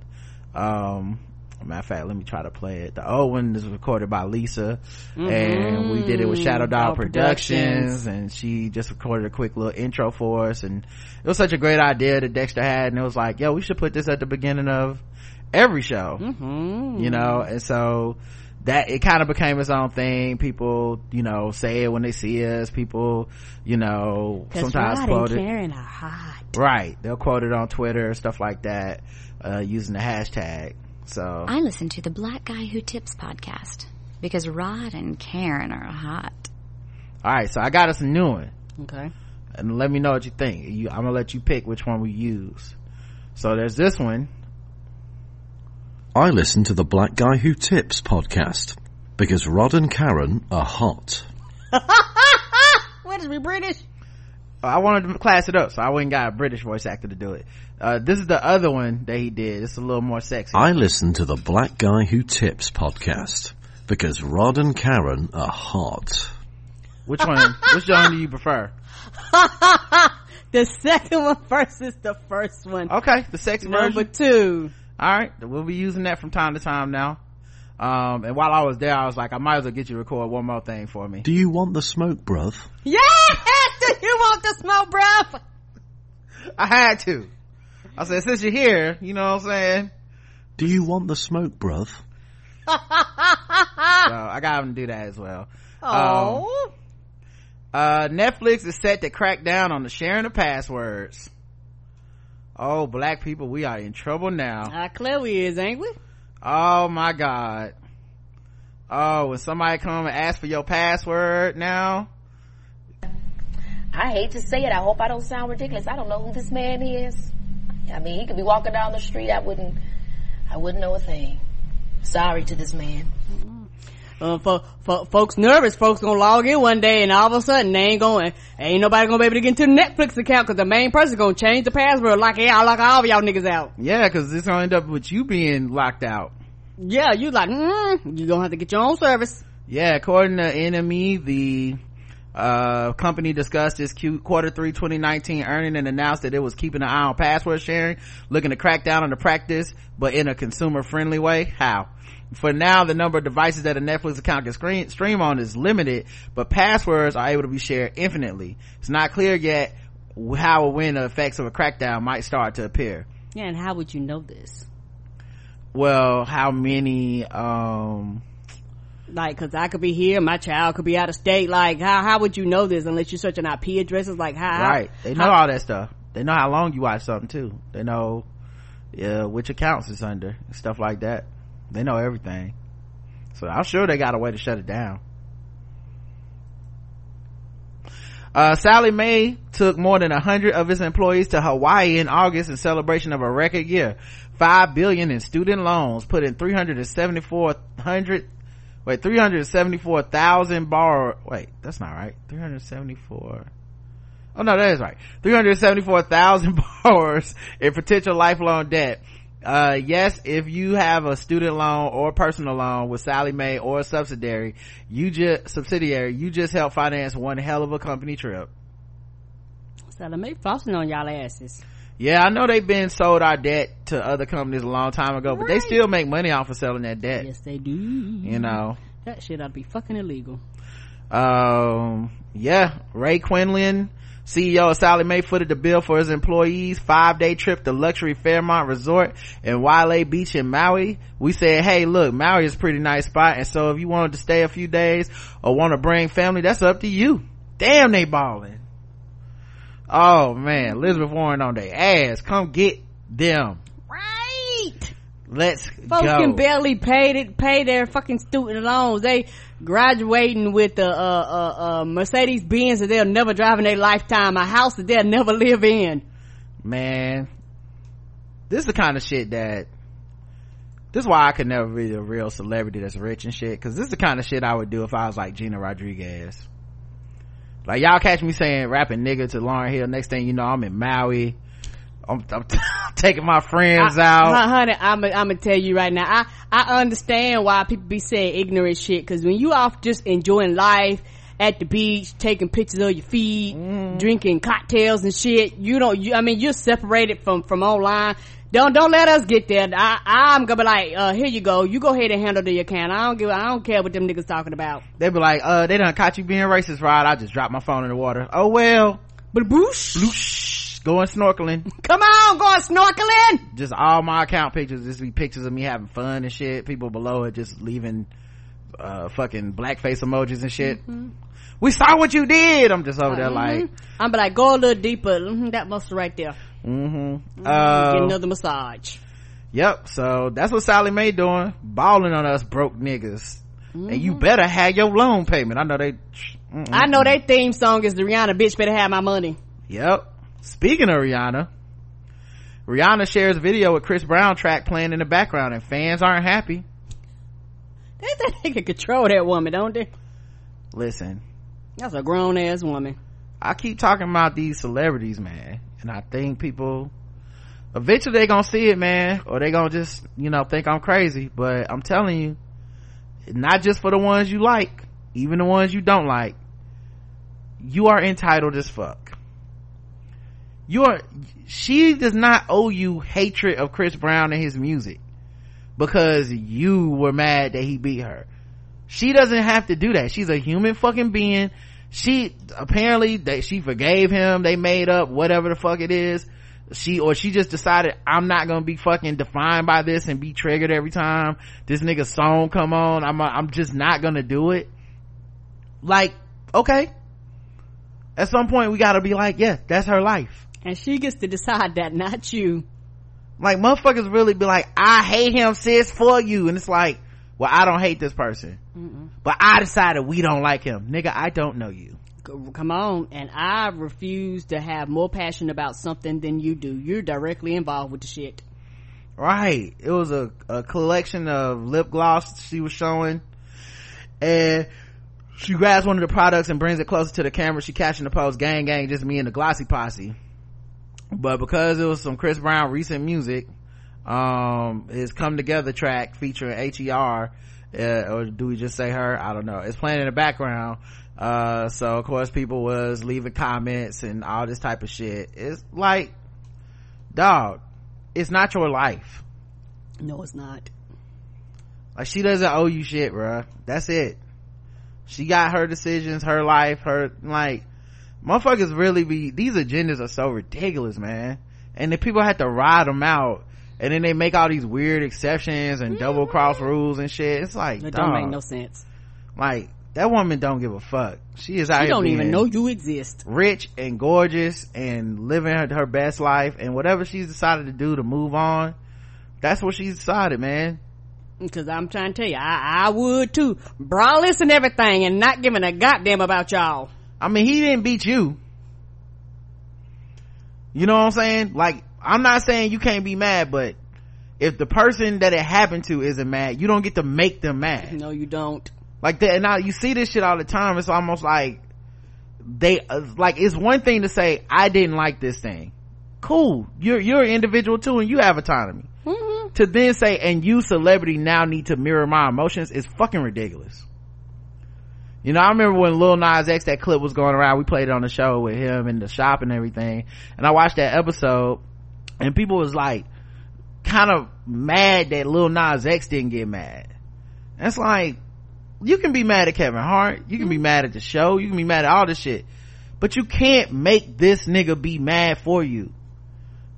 um, matter of fact, let me try to play it. The old one is recorded by Lisa, and we did it with Shadow Dog Dog Productions, Productions. and she just recorded a quick little intro for us, and it was such a great idea that Dexter had, and it was like, yo, we should put this at the beginning of every show. Mm-hmm. you know and so that it kind of became its own thing. People you know say it when they see us. People you know sometimes Rod quote it hot. right. They'll quote it on twitter stuff like that uh using the hashtag. So I listen to the Black Guy Who Tips podcast because Rod and Karen are hot. all right so i got us a new one. Okay. and let me know what you think. You, i'm gonna let you pick which one we use. So there's this one I listen to the Black Guy Who Tips podcast because Rod and Karen are hot. What is we British? I wanted to class it up, so I went and got a British voice actor to do it. Uh, this is the other one that he did. It's a little more sexy. I listen to the Black Guy Who Tips podcast because Rod and Karen are hot. Which one? which one do you prefer? the second one versus the first one. Okay, the sexy Number version. two. All right, we'll be using that from time to time now. Um, and while I was there, I was like, I might as well get you to record one more thing for me. Do you want the smoke, bruv? Yes! Do you want the smoke, bruv? I had to. I said, since you're here, you know what I'm saying? Do you want the smoke, bruv? So I got him to do that as well. Oh. Uh, Netflix is set to crack down on the sharing of passwords. Oh, black people, we are in trouble now. Ah, How clever we is, ain't we? Oh my god. Oh, when somebody come and ask for your password now, I hate to say it. I hope I don't sound ridiculous. I don't know who this man is. I mean, he could be walking down the street. I wouldn't, I wouldn't know a thing. Sorry to this man. Uh, for, for folks nervous, folks gonna log in one day and all of a sudden they ain't going, ain't nobody gonna be able to get into the Netflix account because the main person gonna change the password like yeah, lock all of y'all niggas out. yeah, cause it's gonna end up with you being locked out. Yeah, you like, mm, you gonna have to get your own service. Yeah, according to NME, the uh company discussed its Q- quarter three 2019 earning and announced that it was keeping an eye on password sharing, looking to crack down on the practice, but in a consumer friendly way. How? For now, the number of devices that a Netflix account can screen, stream on is limited, but passwords are able to be shared infinitely. It's not clear yet how or when the effects of a crackdown might start to appear. Yeah, and how would you know this? Well, how many, um, Like, cause I could be here, my child could be out of state. Like, how, how would you know this unless you're searching IP addresses? Like, how? right they know all that stuff they know how long you watch something too they know yeah which accounts it's under stuff like that they know everything so i'm sure they got a way to shut it down uh, Sallie Mae took more than a hundred of its employees to Hawaii in August in celebration of a record year. Five billion in student loans, put in 374,000, wait, 374,000 borrow, wait, that's not right. 374, oh no, that is right. 374,000 borrowers in potential lifelong debt. Uh, yes, if you have a student loan or personal loan with Sallie Mae or a subsidiary, you just, subsidiary, you just help finance one hell of a company trip. So they flossing on y'all asses. Yeah, I know they've been sold our debt to other companies a long time ago, but they still make money off of selling that debt. Yes, they do. You know, That shit ought to be fucking illegal. um, yeah, Ray Quinlan CEO of Sallie Mae footed the bill for his employees five day trip to luxury Fairmont Resort and Wailea Beach in Maui. We said, hey, look, Maui is a pretty nice spot. And so if you wanted to stay a few days or want to bring family, that's up to you. Damn, they balling. Oh man, Elizabeth Warren on their ass. Come get them. Right. Let's Folks go. can barely pay it, pay their fucking student loans. They graduating with a, uh, uh, uh, Mercedes Benz that they'll never drive in their lifetime, a house that they'll never live in. man this is the kind of shit that this is why i could never be a real celebrity that's rich and shit because this is the kind of shit i would do if i was like gina rodriguez like y'all catch me saying rapping nigga to lauryn hill next thing you know i'm in maui i'm, I'm taking my friends I- out Hon- honey, I'm I'm gonna tell you right now. I I understand why people be saying ignorant shit because when you off just enjoying life at the beach, taking pictures of your feet, Mm-hmm. drinking cocktails and shit, you don't. You, I mean, you're separated from from online. Don't don't let us get there. I I'm gonna be like, uh, here you go. You go ahead and handle the account. I don't give. I don't care what them niggas talking about. they be like uh they done caught you being racist rod i just dropped my phone in the water oh well But boosh, Bloosh, going snorkeling come on, going snorkeling. just all my account pictures just be pictures of me having fun and shit people below it just leaving uh fucking blackface emojis and shit we saw what you did i'm just over there like I'm like, go a little deeper. hmm that muscle right there. mm-hmm Get uh another massage. yep so that's what sallie mae doing balling on us broke niggas and you better have your loan payment i know they mm-mm. I know their theme song is the Rihanna bitch better have my money. Yep. Speaking of Rihanna, Rihanna shares video with Chris Brown track playing in the background and fans aren't happy. They think they can control that woman, don't they? Listen, That's a grown ass woman. I keep talking about these celebrities, man, and I think people eventually they gonna see it, man, or they gonna just, you know, think I'm crazy, but I'm telling you, not just for the ones you like, even the ones you don't like, you are entitled as fuck. You are, she does not owe you hatred of Chris Brown and his music because you were mad that he beat her. She doesn't have to do that. She's a human fucking being. She, apparently, that she forgave him. They made up whatever the fuck it is. She, or she just decided, I'm not gonna be fucking defined by this and be triggered every time this nigga song come on. I'm, I'm just not gonna do it. Like, okay. At some point, we gotta be like, yeah, that's her life. And she gets to decide that, not you. Like, motherfuckers really be like, I hate him, sis, for you. And it's like, well, I don't hate this person. But I decided we don't like him. Nigga, I don't know you. Come on. And I refuse to have more passion about something than you do. You're directly involved with the shit. Right. It was a, a collection of lip gloss she was showing. And she grabs one of the products and brings it closer to the camera. She captioned the post, gang gang, just me and the glossy posse. But because it was some Chris Brown recent music, um, his come together track featuring H.E.R., uh, or do we just say her? I don't know. It's playing in the background. Uh, so of course people was leaving comments and all this type of shit. It's like, dog, it's not your life. No, it's not. Like she doesn't owe you shit, bruh. That's it. She got her decisions, her life, her, like, motherfuckers really be, these agendas are so ridiculous, man. And the people have to ride them out. And then they make all these weird exceptions and double mm-hmm. cross rules and shit. It's like, It dog, don't make no sense. like, that woman don't give a fuck. She is out here don't even know you exist. rich and gorgeous and living her, her best life and whatever she's decided to do to move on, that's what she's decided, man. Cause I'm trying to tell you, I, I would too. Braless and everything and not giving a goddamn about y'all. I mean, he didn't beat you. You know what I'm saying? Like, I'm not saying you can't be mad, but if the person that it happened to isn't mad, you don't get to make them mad. No, you don't. Like that, and now you see this shit all the time. It's almost like they, uh, like, it's one thing to say, I didn't like this thing. Cool. You're, you're an individual too and you have autonomy. Mm-hmm. To then say, and you celebrity now need to mirror my emotions is fucking ridiculous. You know, I remember when Lil Nas X, that clip was going around, we played it on the show with him in the shop and everything. And I watched that episode and people was like, kind of mad that Lil Nas X didn't get mad. That's like, you can be mad at Kevin Hart, you can be mm-hmm. mad at the show, you can be mad at all this shit. but you can't make this nigga be mad for you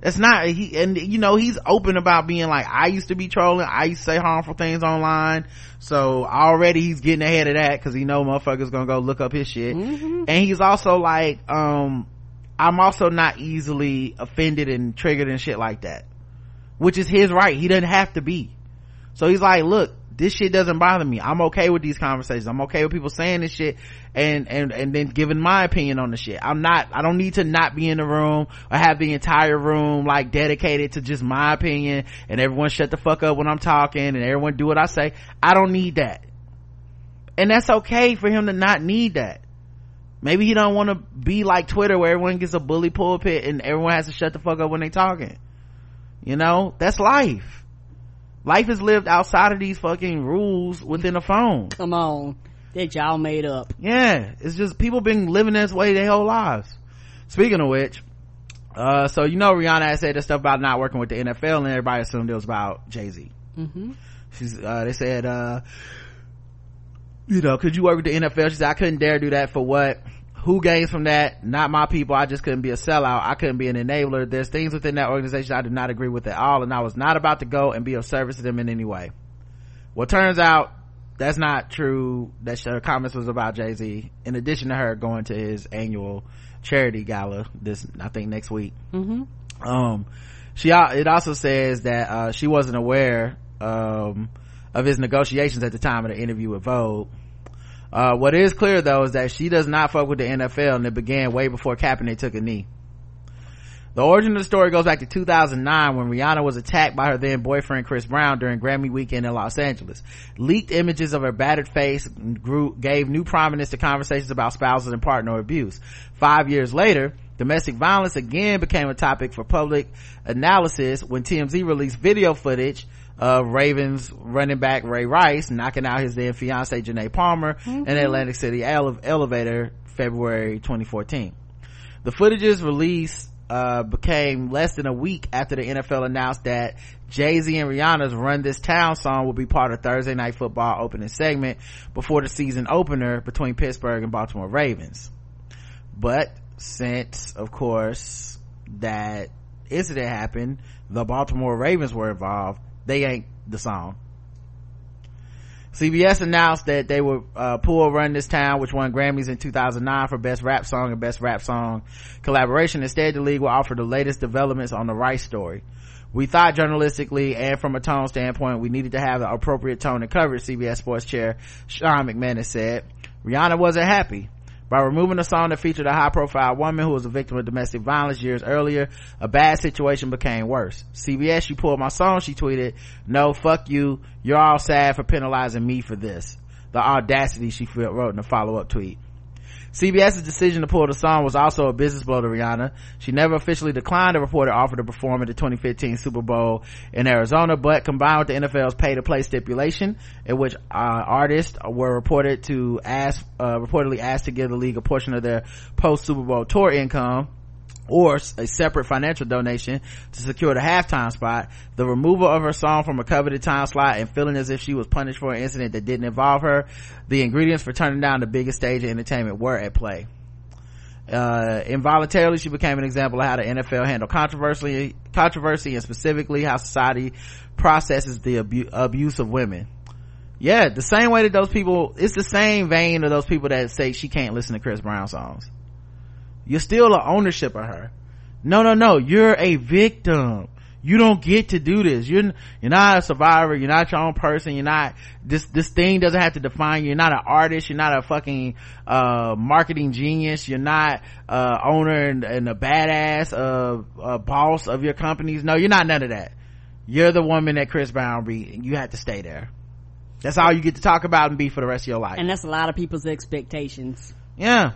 that's not he and you know he's open about being like i used to be trolling. I used to say harmful things online. So already he's getting ahead of that because he know motherfuckers gonna go look up his shit. Mm-hmm. and he's also like um i'm also not easily offended and triggered and shit like that which is his right. He doesn't have to be. So he's like look this shit doesn't bother me. I'm okay with these conversations. I'm okay with people saying this shit and and and then giving my opinion on the shit. I'm not i don't need to not be in the room or have the entire room like dedicated to just my opinion and everyone shut the fuck up when i'm talking and everyone do what i say. I don't need that. And that's okay for him to not need that. Maybe he don't want to be like twitter where everyone gets a bully pulpit and everyone has to shut the fuck up when they talking. You know? That's life life is lived outside of these fucking rules within a phone Come on. That y'all made up. yeah it's just people been living this way their whole lives speaking of which uh so you know rihanna had said this stuff about not working with the nfl and everybody assumed it was about jay-z Mm-hmm. she's uh they said uh you know could you work with the nfl she said i couldn't dare do that for what who gains from that? Not my people. I just couldn't be a sellout. I couldn't be an enabler. There's things within that organization i did not agree with at all and i was not about to go and be of service to them in any way. Well turns out that's not true. That her comments was about jay-z in addition to her going to his annual charity gala this i think next week. Mm-hmm. um she it also says that uh she wasn't aware um of his negotiations at the time of the interview with vogue uh what is clear though is that she does not fuck with the nfl and it began way before kaepernick took a knee the origin of the story goes back to 2009 when Rihanna was attacked by her then boyfriend Chris Brown during Grammy weekend in Los Angeles. Leaked images of her battered face grew, gave new prominence to conversations about spousal and partner abuse. Five years later, domestic violence again became a topic for public analysis when TMZ released video footage of Ravens running back Ray Rice knocking out his then fiance Janay Palmer in Atlantic City ele- elevator February 2014. The footage's release uh, became less than a week after the NFL announced that Jay-Z and Rihanna's Run This Town song will be part of Thursday Night Football opening segment before the season opener between Pittsburgh and Baltimore Ravens. But since, of course, that incident happened, the Baltimore Ravens were involved, they ain't the song. CBS announced that they would uh, pull Run This Town, which won Grammys in 2009 for Best Rap Song and Best Rap Song collaboration. Instead, the league will offer the latest developments on the Rice story. We thought journalistically and from a tone standpoint, we needed to have the appropriate tone and coverage, CBS Sports Chair Sean McManus said. Rihanna wasn't happy. By removing a song that featured a high profile woman who was a victim of domestic violence years earlier, a bad situation became worse. CBS, you pulled my song, she tweeted, no, fuck you, you're all sad for penalizing me for this. The audacity she wrote in a follow-up tweet. CBS's decision to pull the song was also a business blow to Rihanna. She never officially declined a reporter offer to perform at the 2015 Super Bowl in Arizona, but combined with the NFL's pay to play stipulation, in which uh, artists were reported to ask, uh, reportedly asked to give the league a portion of their post Super Bowl tour income, or a separate financial donation to secure the halftime spot. The removal of her song from a coveted time slot and feeling as if she was punished for an incident that didn't involve her, the ingredients for turning down the biggest stage of entertainment were at play. Uh, involuntarily, she became an example of how the NFL handle controversy, controversy and specifically how society processes the abu- abuse of women. Yeah, the same way that those people, it's the same vein of those people that say she can't listen to Chris Brown songs you're still an ownership of her. No no no. You're a victim. You don't get to do this. You're you're not a survivor. You're not your own person. You're not this this thing doesn't have to define you. You're not an artist. You're not a fucking uh marketing genius. You're not uh owner and, and a badass uh, uh boss of your companies. No you're not none of that. You're the woman that chris brown be and you have to stay there. That's all you get to talk about and be for the rest of your life. And that's a lot of people's expectations. yeah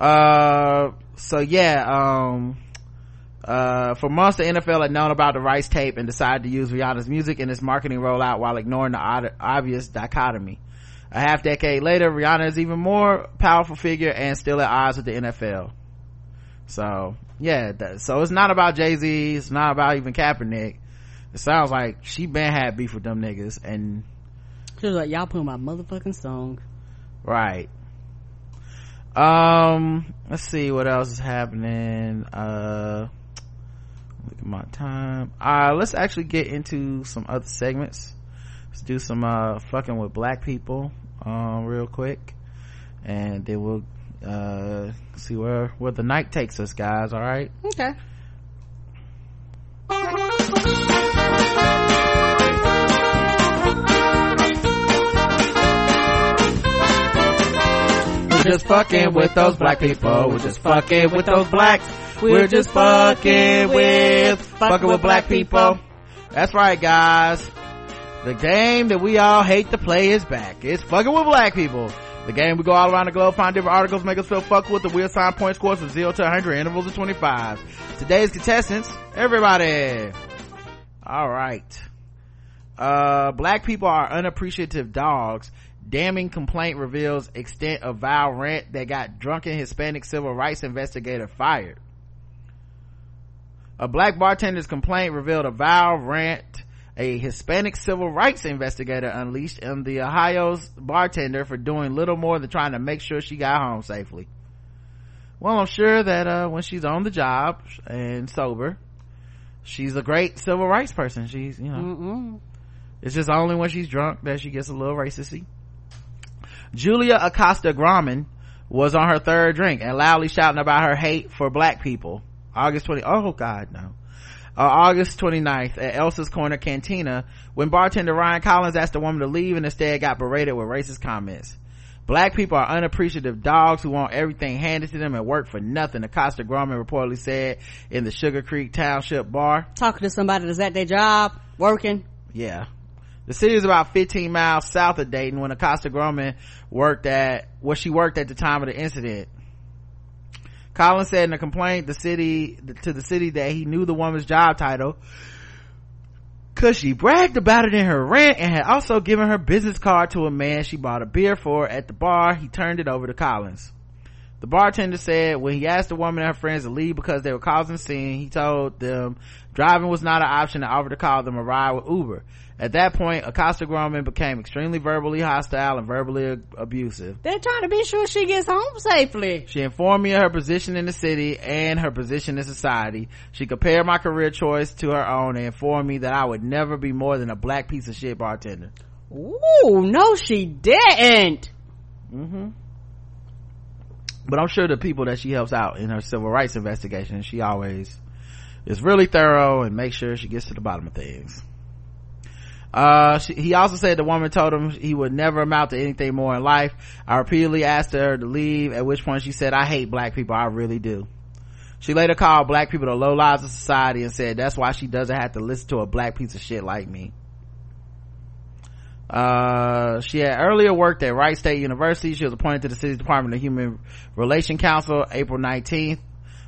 uh so yeah um uh for months the nfl had known about the rice tape and decided to use rihanna's music in its marketing rollout while ignoring the odd, obvious dichotomy. A half decade later rihanna is even more powerful figure and still at odds with the nfl so yeah that, so it's not about jay-z it's not about even kaepernick. It sounds like she been had beef with them niggas and She was like, y'all put my motherfucking song. right um let's see what else is happening. Uh look at my time. Uh let's actually get into some other segments. Let's do some uh fucking with black people um real quick. And then we'll uh see where where the night takes us guys all right? Okay. We're just fucking with those black people. We're just fucking with those blacks. We're just fucking with, fucking with black people. That's right, guys. The game that we all hate to play is back. It's fucking with black people. The game we go all around the globe, find different articles, make us feel fucked with, the weird sign point scores from 0 to 100, intervals of 25. Today's contestants, everybody. Alright. Uh, black people are unappreciative dogs. Damning complaint reveals extent of vile rant that got drunken Hispanic civil rights investigator fired. A black bartender's complaint revealed a vile rant a Hispanic civil rights investigator unleashed on the Ohio's bartender for doing little more than trying to make sure she got home safely. Well, I'm sure that, uh, when she's on the job and sober, she's a great civil rights person. She's, you know, Mm-mm. it's just only when she's drunk that she gets a little racisty. Julia Acosta Grauman was on her third drink and loudly shouting about her hate for black people. August 20, oh god, no. Uh, August 29th at Elsa's Corner Cantina when bartender Ryan Collins asked the woman to leave and instead got berated with racist comments. Black people are unappreciative dogs who want everything handed to them and work for nothing, Acosta Grauman reportedly said in the Sugar Creek Township bar. Talking to somebody that's at their job, working. Yeah. The city is about 15 miles south of Dayton when Acosta Grauman worked at, where she worked at the time of the incident. Collins said in a complaint the city, to the city that he knew the woman's job title cause she bragged about it in her rant and had also given her business card to a man she bought a beer for at the bar. He turned it over to Collins. The bartender said when he asked the woman and her friends to leave because they were causing a scene, he told them driving was not an option and offered to call them a ride with Uber. At that point, Acosta Grauman became extremely verbally hostile and verbally ab- abusive. They're trying to be sure she gets home safely. She informed me of her position in the city and her position in society. She compared my career choice to her own and informed me that I would never be more than a black piece of shit bartender. Ooh, no she didn't. Mm-hmm. But I'm sure the people that she helps out in her civil rights investigation, she always is really thorough and makes sure she gets to the bottom of things. Uh, she, he also said the woman told him he would never amount to anything more in life. I repeatedly asked her to leave, at which point she said, I hate black people, I really do. She later called black people the low lives of society and said that's why she doesn't have to listen to a black piece of shit like me. Uh, she had earlier worked at Wright State University. She was appointed to the city's Department of Human Relation Council April 19th.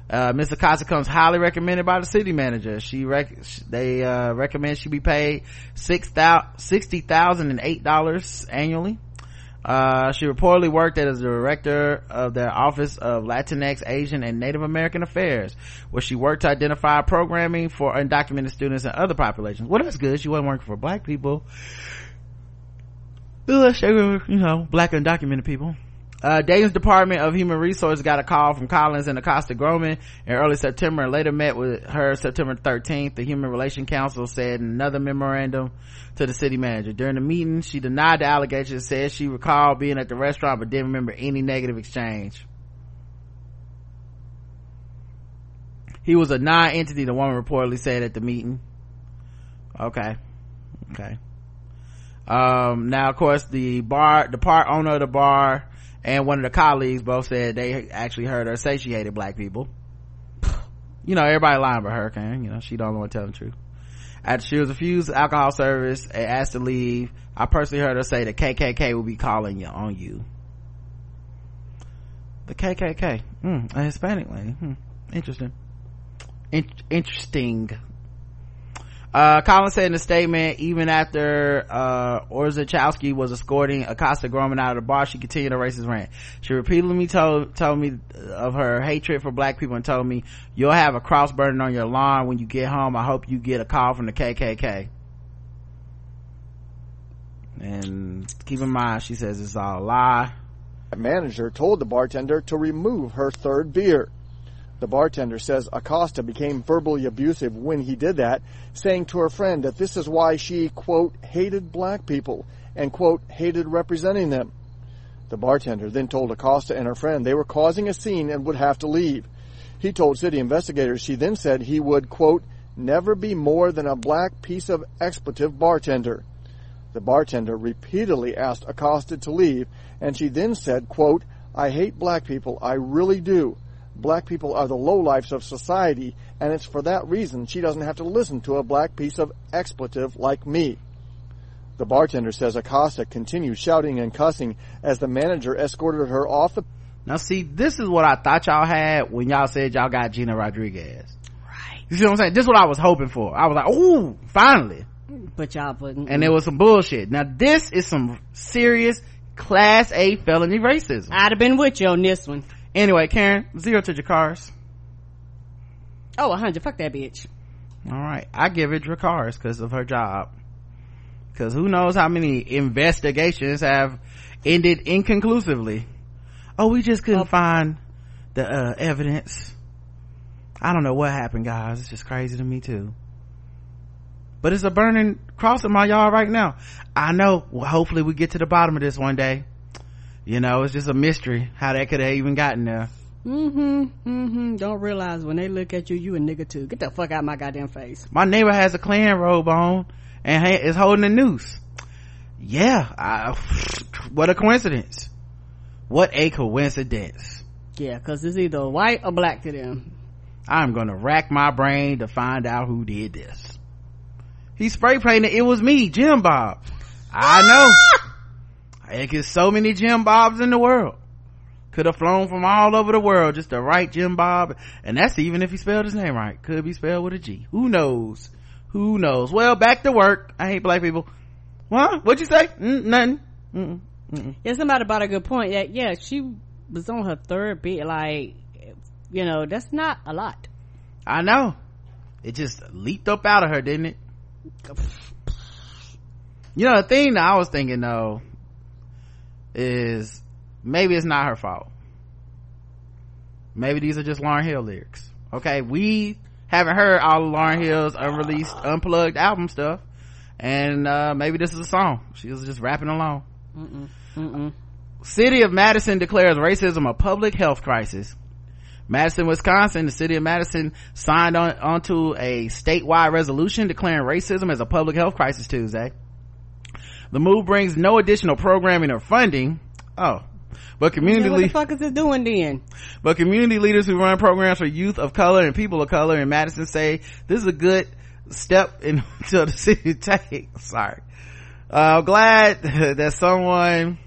Uh, Ms. Acosta comes highly recommended by the city manager. She rec- they, uh, recommend she be paid six thousand sixty thousand and eight dollars annually. Uh, she reportedly worked as the director of their Office of Latinx, Asian, and Native American Affairs, where she worked to identify programming for undocumented students and other populations. Well, that's good. She wasn't working for black people. You know, black undocumented people. Uh, Dayton's Department of Human Resources got a call from Collins and Acosta Grauman in early September and later met with her September 13th. The Human Relations Council said in another memorandum to the city manager. During the meeting, she denied the allegations, said she recalled being at the restaurant but didn't remember any negative exchange. He was a non-entity, the woman reportedly said at the meeting. Okay. Okay. Um, now of course the bar, the part owner of the bar and one of the colleagues both said they actually heard her say she hated black people. You know, everybody lying about her, can, you know, she don't want to tell the truth. After she was refused alcohol service and asked to leave, I personally heard her say the KKK will be calling you on you. The KKK. Hmm, a Hispanic lady. Hmm, interesting. In- interesting. Uh, Collins said in a statement, even after, uh, Orzechowski was escorting Acosta Grauman out of the bar, she continued her racist rant. She repeatedly told, told me of her hatred for black people and told me, you'll have a cross burning on your lawn when you get home. I hope you get a call from the KKK. And keep in mind, she says it's all a lie. manager told the bartender to remove her third beer. The bartender says Acosta became verbally abusive when he did that, saying to her friend that this is why she, quote, hated black people and, quote, hated representing them. The bartender then told Acosta and her friend they were causing a scene and would have to leave. He told city investigators she then said he would, quote, never be more than a black piece of expletive bartender. The bartender repeatedly asked Acosta to leave, and she then said, quote, I hate black people, I really do. Black people are the lowlifes of society, and it's for that reason she doesn't have to listen to a black piece of expletive like me. The bartender says Acosta continued shouting and cussing as the manager escorted her off the Now see, this is what I thought y'all had when y'all said y'all got Gina Rodriguez. Right. You see what I'm saying? This is what I was hoping for. I was like, ooh, finally. But y'all putting. And there was some bullshit. Now this is some serious class A felony racism. I'd have been with you on this one. Anyway, Karen, zero to Jacars. Oh, a hundred. Fuck that bitch. All right. I give it Jacars because of her job. Because who knows how many investigations have ended inconclusively. Oh, we just couldn't Oh. find the uh, evidence. I don't know what happened, guys. It's just crazy to me too. But it's a burning cross in my yard right now. I know. Well, hopefully we get to the bottom of this one day. You know, it's just a mystery how that could have even gotten there. Mm-hmm. Mm-hmm. Don't realize when they look at you, you a nigga too. Get the fuck out my goddamn face. my neighbor has a Klan robe on and is holding a noose. Yeah, I, what a coincidence. What a coincidence. Yeah, cause it's either white or black to them. I'm gonna rack my brain to find out who did this. He spray painted, it was me, Jim Bob. I know. I get so many Jim Bobs in the world. Could have flown from all over the world just to write Jim Bob. And that's even if he spelled his name right. Could be spelled with a G. Who knows? Who knows? Well, back to work. I hate black people. What? What'd you say? Mm, nothing. Mm-mm. Mm-mm. Yeah, somebody brought a good point. Yeah, yeah, she was on her third beat. Like, you know, that's not a lot. I know. It just leaped up out of her, didn't it? You know, the thing that I was thinking though is maybe it's not her fault. Maybe these are just Lauryn Hill lyrics. Okay, we haven't heard all of Lauryn Hill's unreleased, unplugged album stuff, and uh, maybe this is a song. She was just rapping along. Mm-mm. Mm-mm. City of Madison declares racism a public health crisis. Madison, Wisconsin, the city of Madison signed on onto a statewide resolution declaring racism as a public health crisis Tuesday. The move brings no additional programming or funding. Oh, but community Yeah, what the fuck is it doing then? but community leaders who run programs for youth of color and people of color in Madison say this is a good step into the city take. Sorry. Uh, I'm glad that someone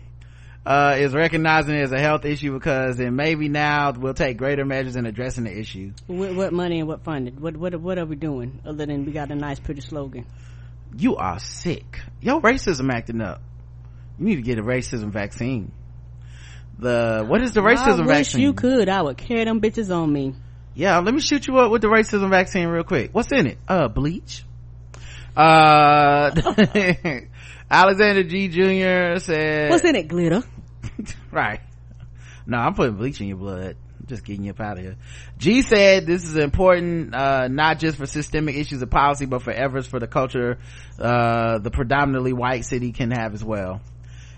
uh, is recognizing it as a health issue because then maybe now we'll take greater measures in addressing the issue. What, what money and what funding? What what what are we doing other than we got a nice pretty slogan? You are sick. Your racism acting up. You need to get a racism vaccine. The what is the racism I wish vaccine? you could. I would carry them bitches on me. Yeah, let me shoot you up with the racism vaccine real quick. What's in it? Uh, bleach. Uh, Alexander Gee Jr. said, What's in it? Glitter. right. No, I'm putting bleach in your blood. Just getting you up out of here. Gee said this is important, uh, not just for systemic issues of policy, but for efforts for the culture, uh, the predominantly white city can have as well.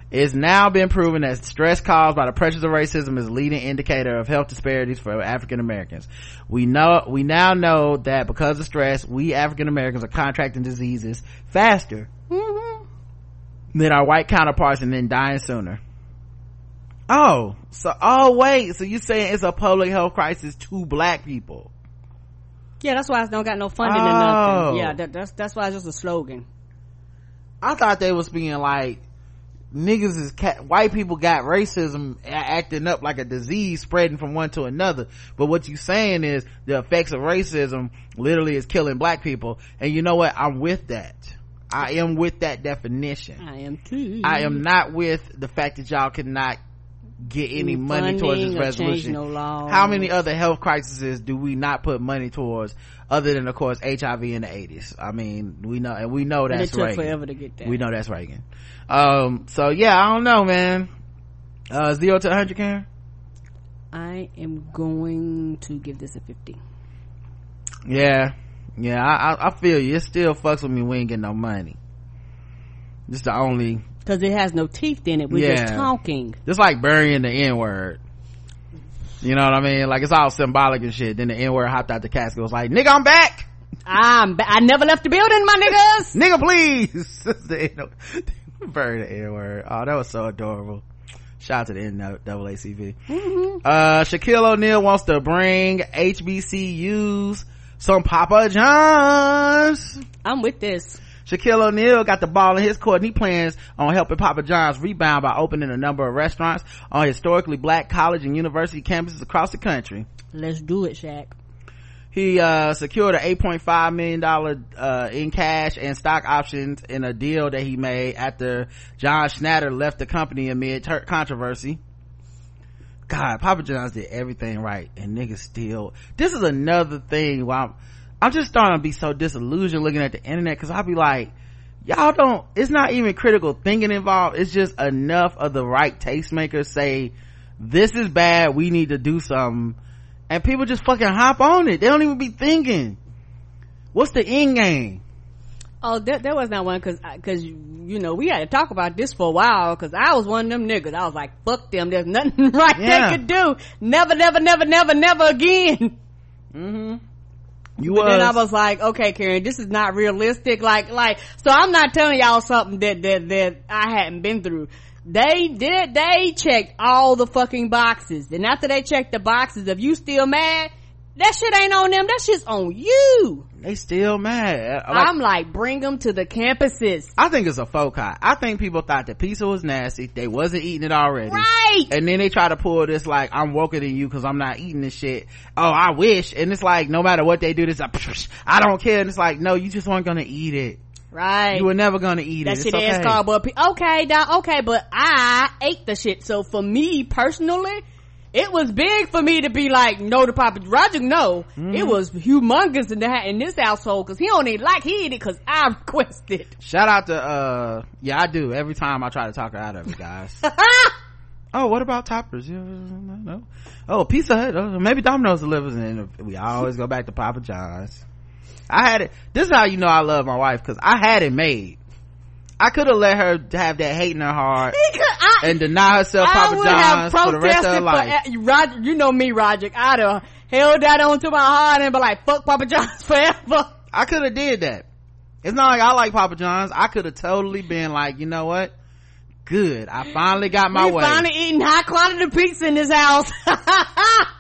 It's now been proven that stress caused by the pressures of racism is a leading indicator of health disparities for African Americans. We know, we now know that because of stress, we African Americans are contracting diseases faster than our white counterparts and then dying sooner. Oh, so, oh wait, so you saying it's a public health crisis to black people? Yeah, that's why I don't got no funding or Oh. nothing. Yeah, that, that's that's why it's just a slogan. I thought they was being like, niggas is ca- white people got racism acting up like a disease spreading from one to another. But what you saying is the effects of racism literally is killing black people. And you know what? I'm with that. I am with that definition. I am too. I am not with the fact that y'all cannot get any money towards this resolution. no. How many other health crises do we not put money towards other than of course HIV in the 80s? I mean, we know, and we know And it that's took Reagan. forever to get that. We know that's Reagan. Um, so yeah, I don't know, man. uh zero to 100 karen I am going to give this a 50. yeah yeah I, I i feel you it still fucks with me we ain't getting no money this the only Cause it has no teeth in it. We're just talking. just like burying the n-word you know what i mean like it's all symbolic and shit then the n-word hopped out the casket was like nigga i'm back I'm, ba- I never left the building, my niggas. nigga please The N- bury the n-word oh that was so adorable shout out to the NAACP. Uh, Shaquille O'Neal wants to bring HBCUs some Papa John's. I'm with this. Shaquille O'Neal got the ball in his court and he plans on helping Papa John's rebound by opening a number of restaurants on historically black college and university campuses across the country. Let's do it, Shaq. He uh, secured an $8.5 million uh, in cash and stock options in a deal that he made after John Schnatter left the company amid ter- controversy. God, Papa John's did everything right and niggas still. This is another thing where I'm, I'm just starting to be so disillusioned looking at the internet because I'll be like, y'all don't, it's not even critical thinking involved. It's just enough of the right tastemakers say, this is bad, we need to do something and people just fucking hop on it. They don't even be thinking. What's the end game? Oh, there, there was not one cause, uh, cause, you know, we had to talk about this for a while cause I was one of them niggas. I was like, fuck them. There's nothing right Yeah. they could do. Never, never, never, never, never again. Mm-hmm. You But then I was, was like, okay, Karen, this is not realistic. Like, like, so I'm not telling y'all something that, that, that I hadn't been through. They did, they checked all the fucking boxes. And after they checked the boxes, if you still mad, that shit ain't on them. That shit's on you. they still mad. Like, I'm like, bring them to the campuses. I think it's a faux pas. I think people thought the pizza was nasty. They wasn't eating it already. Right. And then they try to pull this like, I'm woker than you cause I'm not eating this shit. Oh, I wish. And it's like, no matter what they do, this, like, I don't care. And it's like, no, you just weren't gonna eat it. Right. You were never gonna eat that it. shit it's ass okay. cardboard. Pe- okay, dog. Okay, but I ate the shit. So for me personally, it was big for me to be like no to Papa Roger. No, Mm-hmm. it was humongous in that in this household because he don't eat like he eat it because I requested. Shout out to, uh, yeah, I do. Every time I try to talk her out of it, guys. oh, what about toppers? Yeah, no. Oh, Pizza Hut. Oh, maybe Domino's delivers, and we always go back to Papa John's. I had it. This is how you know I love my wife because I had it made. I could have let her have that hate in her heart I, and deny herself Papa John's for the rest of her protested life. for eh, Roger. You know me, Roger. I'd have held that onto my heart and be like, "Fuck Papa John's forever." I could have did that. It's not like I like Papa John's. I could have totally been like, you know what? Good. I finally got my we way. finally eating high quality pizza in this house.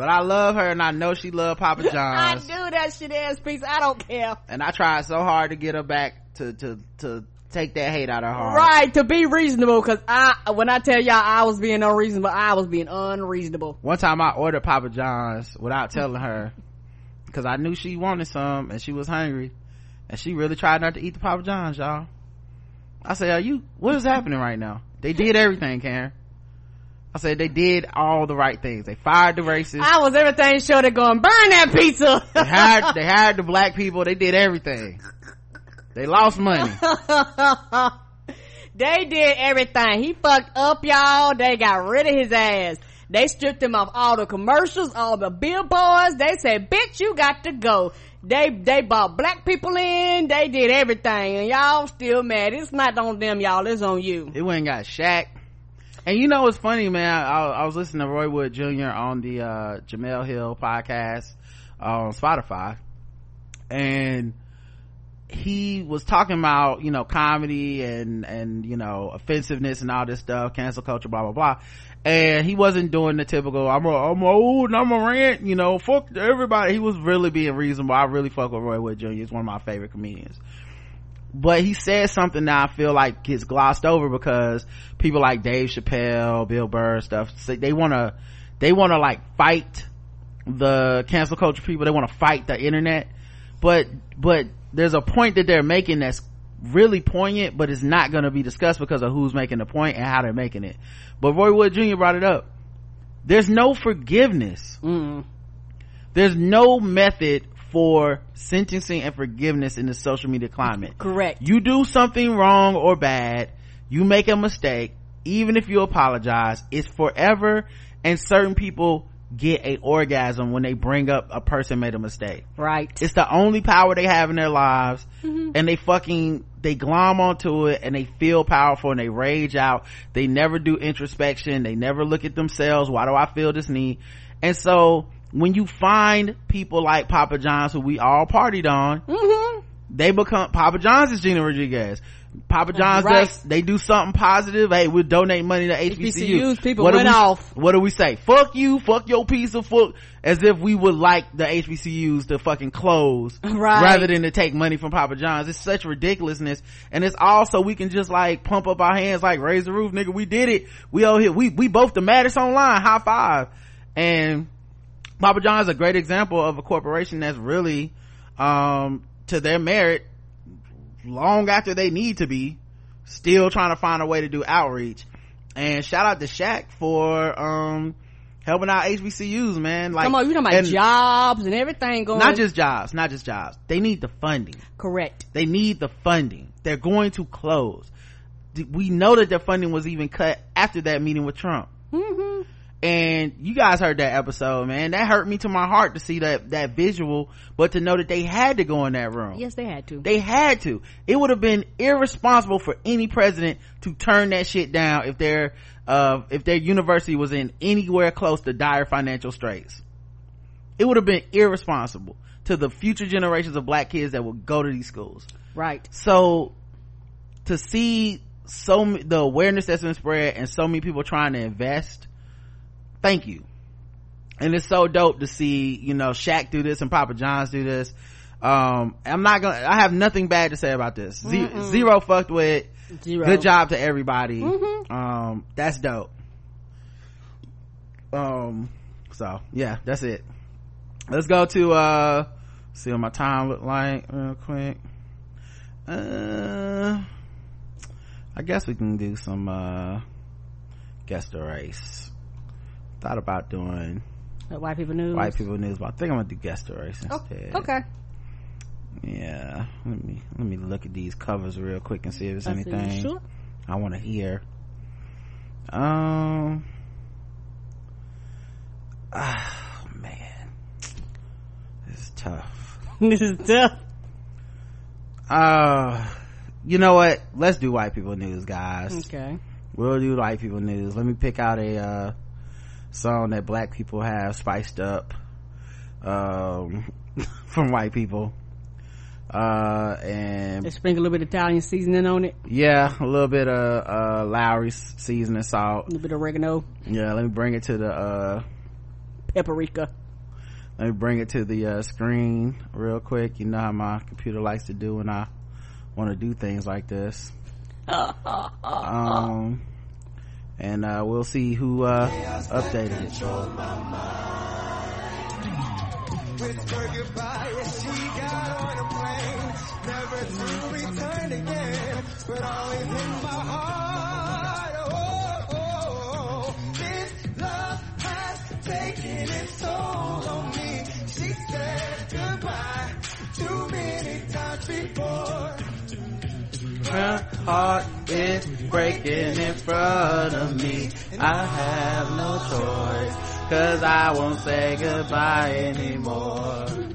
but I love her and I know she love Papa John's. I do that shit ass pizza. I don't care. and I tried so hard to get her back to to to take that hate out of her heart. Right, to be reasonable, cause I, when I tell y'all I was being unreasonable, I was being unreasonable. One time I ordered Papa John's without telling her because I knew she wanted some and she was hungry, and she really tried not to eat the Papa John's, y'all. I said, "Are you? What is happening right now? They did everything, Karen." I said they did all the right things. They fired the racists. I was everything sure to go and burn that pizza. They hired they hired the black people. They did everything. They lost money. they did everything. He fucked up, y'all. They got rid of his ass. They stripped him off all the commercials, all the billboards. They said, bitch, you got to go. They, they brought black people in. They did everything and y'all still mad. It's not on them, y'all. It's on you. It went and got Shaq. And you know what's funny, man? I, I was listening to Roy Wood Jr. on the uh, Jemele Hill podcast on Spotify, and he was talking about you know comedy and and you know offensiveness and all this stuff, cancel culture, blah blah blah. And he wasn't doing the typical I'm a, I'm old and I'm a rant, you know, fuck everybody. He was really being reasonable. I really fuck with Roy Wood Jr. He's one of my favorite comedians but he said something that I feel like gets glossed over because people like Dave Chappelle, Bill Burr, stuff, they want to, they want to like fight the cancel culture people. They want to fight the internet, but, but there's a point that they're making that's really poignant, but it's not going to be discussed because of who's making the point and how they're making it. But Roy Wood Jr. brought it up. There's no forgiveness. Mm. There's no method for sentencing and forgiveness in the social media climate. Correct. you do something wrong or bad you make a mistake even if you apologize it's forever and certain people get a orgasm when they bring up a person made a mistake. Right. It's the only power they have in their lives Mm-hmm. and they fucking they glom onto it and they feel powerful and they rage out. They never do introspection. They never look at themselves. Why do i feel this need? And so when you find people like papa john's who we all partied on mm-hmm. they become papa john's is gina rodriguez. Papa john's Right. does they do something positive. Hey we'll donate money to hbcu HBCUs, people What went we- off. what do we say? Fuck you. Fuck your piece of fuck as if we would like the hbcus to fucking close. Right. rather than to take money from papa john's. It's such ridiculousness. And it's also we can just like pump up our hands like raise the roof nigga. We did it. We all here. We we both the maddest online. High five. And papa john's is a great example of a corporation that's really um to their merit long after they need to be still trying to find a way to do outreach. And shout out to Shaq for um helping out HBCUs man. Like come on you talking about and jobs and everything going not just jobs not just jobs. They need the funding. Correct. They need the funding. They're going to close. We know that their funding was even cut after that meeting with Trump. Mm-hmm. And you guys heard that episode man that hurt me to my heart to see that that visual but to know that they had to go in that room yes they had to they had to. It would have been irresponsible for any president to turn that shit down if their uh if their university was in anywhere close to dire financial straits. It would have been irresponsible to the future generations of black kids that would go to these schools. right So to see so the awareness that's been spread and so many people trying to invest, thank you. And it's so dope to see, you know, Shaq do this and Papa John's do this. Um, I'm not gonna, I have nothing bad to say about this. Ze- zero fucked with. Zero. Good job to everybody. Mhm. Um, that's dope. Um, so yeah, that's it. Let's go to, uh, see what my time look like real quick. Uh, I guess we can do some, uh, guess the race. Thought about doing Uh, white people news white people news, but I think I'm gonna do guess the race Oh, instead. okay Yeah. Let me, let me look at these covers real quick and see if there's I anything sure I want to hear. Um. Ah, man. This is tough. this is tough Uh, you know what? Let's do white people news, guys. okay We'll do white people news. Let me pick out a, uh, song that black people have spiced up, um, from white people. Uh, and They sprinkle a little bit of Italian seasoning on it, yeah, a little bit of, uh, Lawry's seasoning salt. a little bit of oregano, Yeah, let me bring it to the, uh, paprika. let me bring it to the uh, screen real quick you know how my computer likes to do when i want to do things like this um and uh, we'll see who uh, updated Her heart is breaking in front of me. I have no choice, cause I won't say goodbye anymore.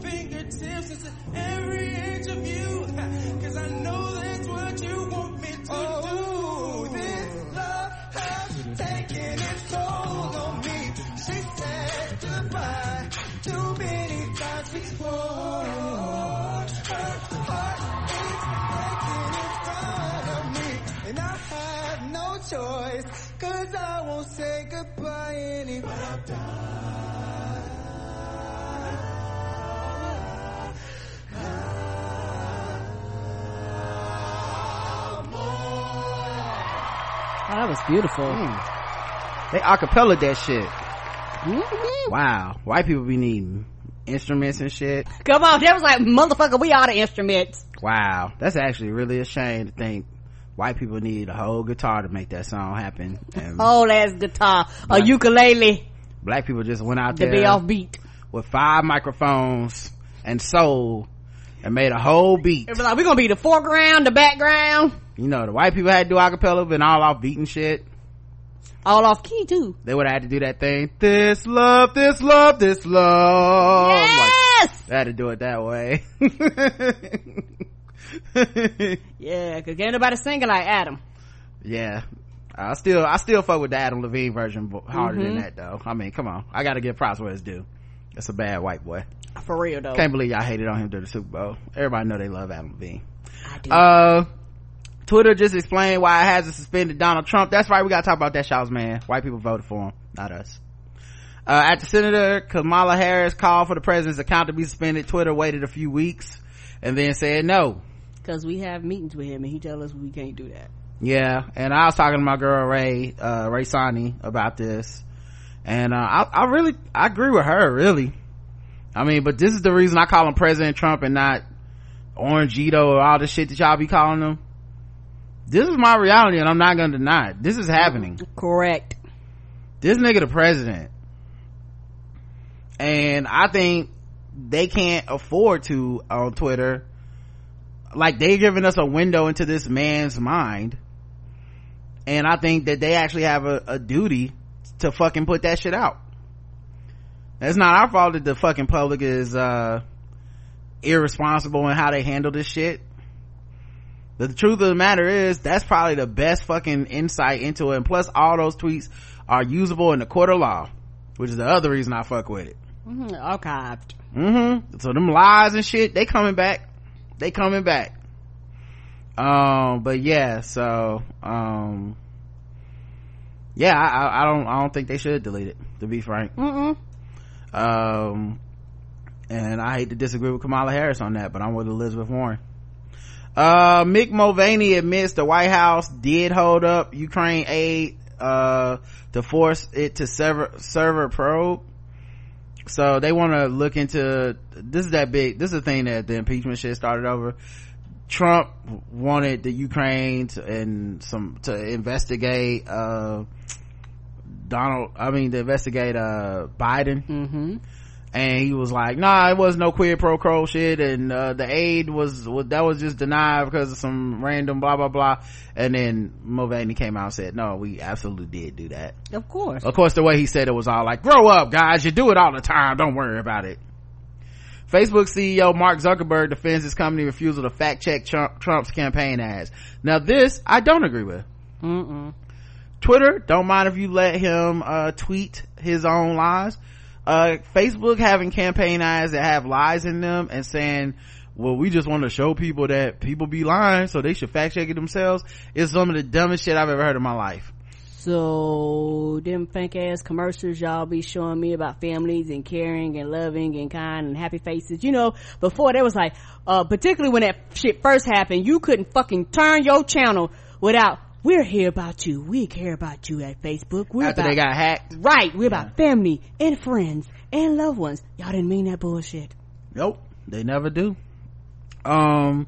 Fingertips. Into every inch of you, that was beautiful. They acapella that shit. Mhm. Wow. White people be needing instruments and shit. Come on, that was like, motherfucker, we are the instruments. Wow. That's actually really a shame to think white people need a whole guitar to make that song happen. And Whole ass guitar, a ukulele black people just went out to there To be off beat. with five microphones and soul and made a whole beat. It was like, we're gonna be the foreground, the background, You know, the white people had to do acapella, been all off beat and shit. all off key too. They would have had to do that thing. This love, this love, this love. Like, Yes! they had to do it that way. Yeah, cause ain't nobody singing like Adam. yeah. I still, I still fuck with the Adam Levine version harder Mm-hmm. than that though. I mean, come on. I gotta give props where it's due. That's a bad white boy. For real though. Can't believe y'all hated on him during the Super Bowl. Everybody know they love Adam Levine. I do. Uh, Twitter just explained why it hasn't suspended Donald Trump. That's right. We gotta talk about that Shaw's man. White people voted for him, not us. Uh, after Senator Kamala Harris called for the president's account to be suspended, Twitter waited a few weeks and then said no. Cause we have meetings with him and he tell us we can't do that. Yeah, and I was talking to my girl Ray, uh, Ray Sani about this, and uh, I, I really, I agree with her. Really, I mean, but this is the reason I call him President Trump and not Orangito or all the shit that y'all be calling him. This is my reality, and I'm not gonna deny it. This is happening. Correct. This nigga the president, and I think they can't afford to on Twitter. Like they giving us a window into this man's mind and I think that they actually have a, a duty to fucking put that shit out. It's not our fault that the fucking public is, uh, irresponsible in how they handle this shit. But the truth of the matter is, that's probably the best fucking insight into it. And plus, all those tweets are usable in the court of law, which is the other reason I fuck with it. Mm-hmm. Archived. Mm-hmm. So them lies and shit, they coming back. They coming back. Um, but yeah, so, um, yeah, I, I, I don't, I don't think they should delete it, to be frank. Mm-mm. Um, and I hate to disagree with Kamala Harris on that, but I'm with Elizabeth Warren. Uh, Mick Mulvaney admits the White House did hold up Ukraine aid, uh, to force it to server, server probe. So they want to look into, this is that big, this is the thing that the impeachment shit started over. Trump wanted the Ukraine to, and some, to investigate, uh, Donald, I mean, to investigate, uh, Biden. Mm-hmm. And he was like, nah, it was no quid pro quo shit. And, uh, the aid was, was, that was just denied because of some random blah, blah, blah. And then Mulvaney came out and said, no, we absolutely did do that. Of course. Of course, the way he said it was all like, grow up, guys. You do it all the time. Don't worry about it. Facebook CEO Mark Zuckerberg defends his company refusal to fact check Trump, Trump's campaign ads. Now this, I don't agree with. Mm-mm. Twitter, don't mind if you let him, uh, tweet his own lies. Uh, Facebook having campaign ads that have lies in them and saying, well, we just want to show people that people be lying, so they should fact check it themselves is some of the dumbest shit I've ever heard in my life. So them fake ass commercials y'all be showing me about families and caring and loving and kind and happy faces. You know, before there was like, uh, particularly when that shit first happened, you couldn't fucking turn your channel without, we're here about you. We care about you at Facebook. We're After about, they got hacked. right. We're about family and friends and loved ones. Y'all didn't mean that bullshit. Nope, they never do. Um,